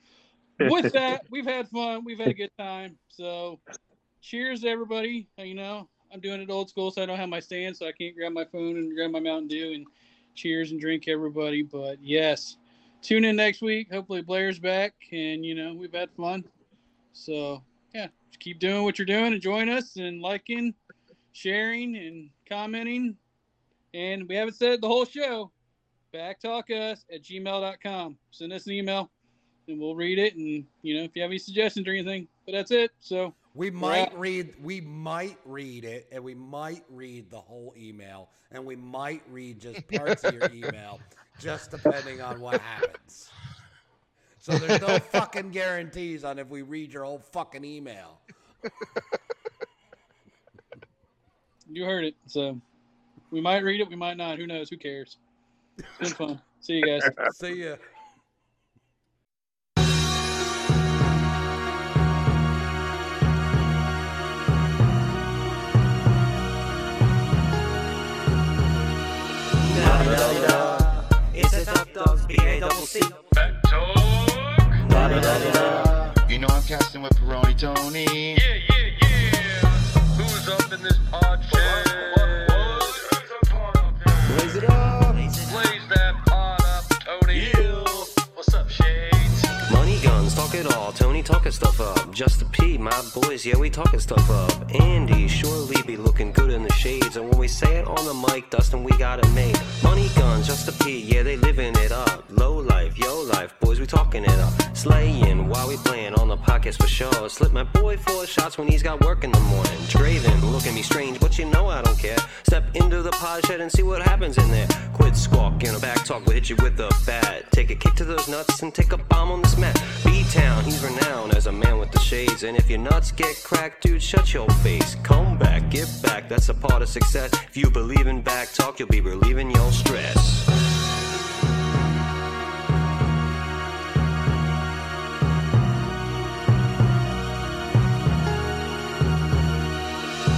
D: with that, we've had fun. We've had a good time. So, cheers everybody. Uh, you know, I'm doing it old school, so I don't have my stand, so I can't grab my phone and grab my Mountain Dew and cheers and drink everybody. But yes, tune in next week. Hopefully Blair's back, and you know we've had fun. So yeah, just keep doing what you're doing and join us and liking, sharing, and commenting. And we haven't said the whole show. BACCtalkus at gmail.com. Send us an email and we'll read it. And, you know, if you have any suggestions or anything, but that's it. So
E: We might read we might read it and we might read the whole email and we might read just parts of your email just depending on what happens. So there's no fucking guarantees on if we read your whole fucking email.
D: you heard it. So we might read it, we might not. Who knows? Who cares? It's been fun. See you guys.
E: See ya.
A: It's a top dogs, B A double C.
B: You know I'm casting with Peroni Tony.
C: Yeah, yeah, yeah. Who's up in this pod chat?
A: Blaze it up.
C: Tony
A: talking stuff up. Just a P, my boys, yeah, we talking stuff up. Andy surely be looking good in the shades. And when we say it on the mic, Dustin, we got it made. Money guns, just a P, yeah, they living it up. Low life, yo life, boys, we talking it up. Slaying while we playing on the pockets for sure. Slip my boy four shots when he's got work in the morning. Draven, look at me strange, but you know I don't care. Step into the pod shed and see what happens in there. Quit squawking, a BACC Talk will hit you with a bat. Take a kick to those nuts and take a bomb on this mat. B-Town, he's renowned as a man with the shades. And if your nuts get cracked, dude, shut your face. Come back, get back, that's a part of success. If you believe in BACC Talk, you'll be relieving your stress.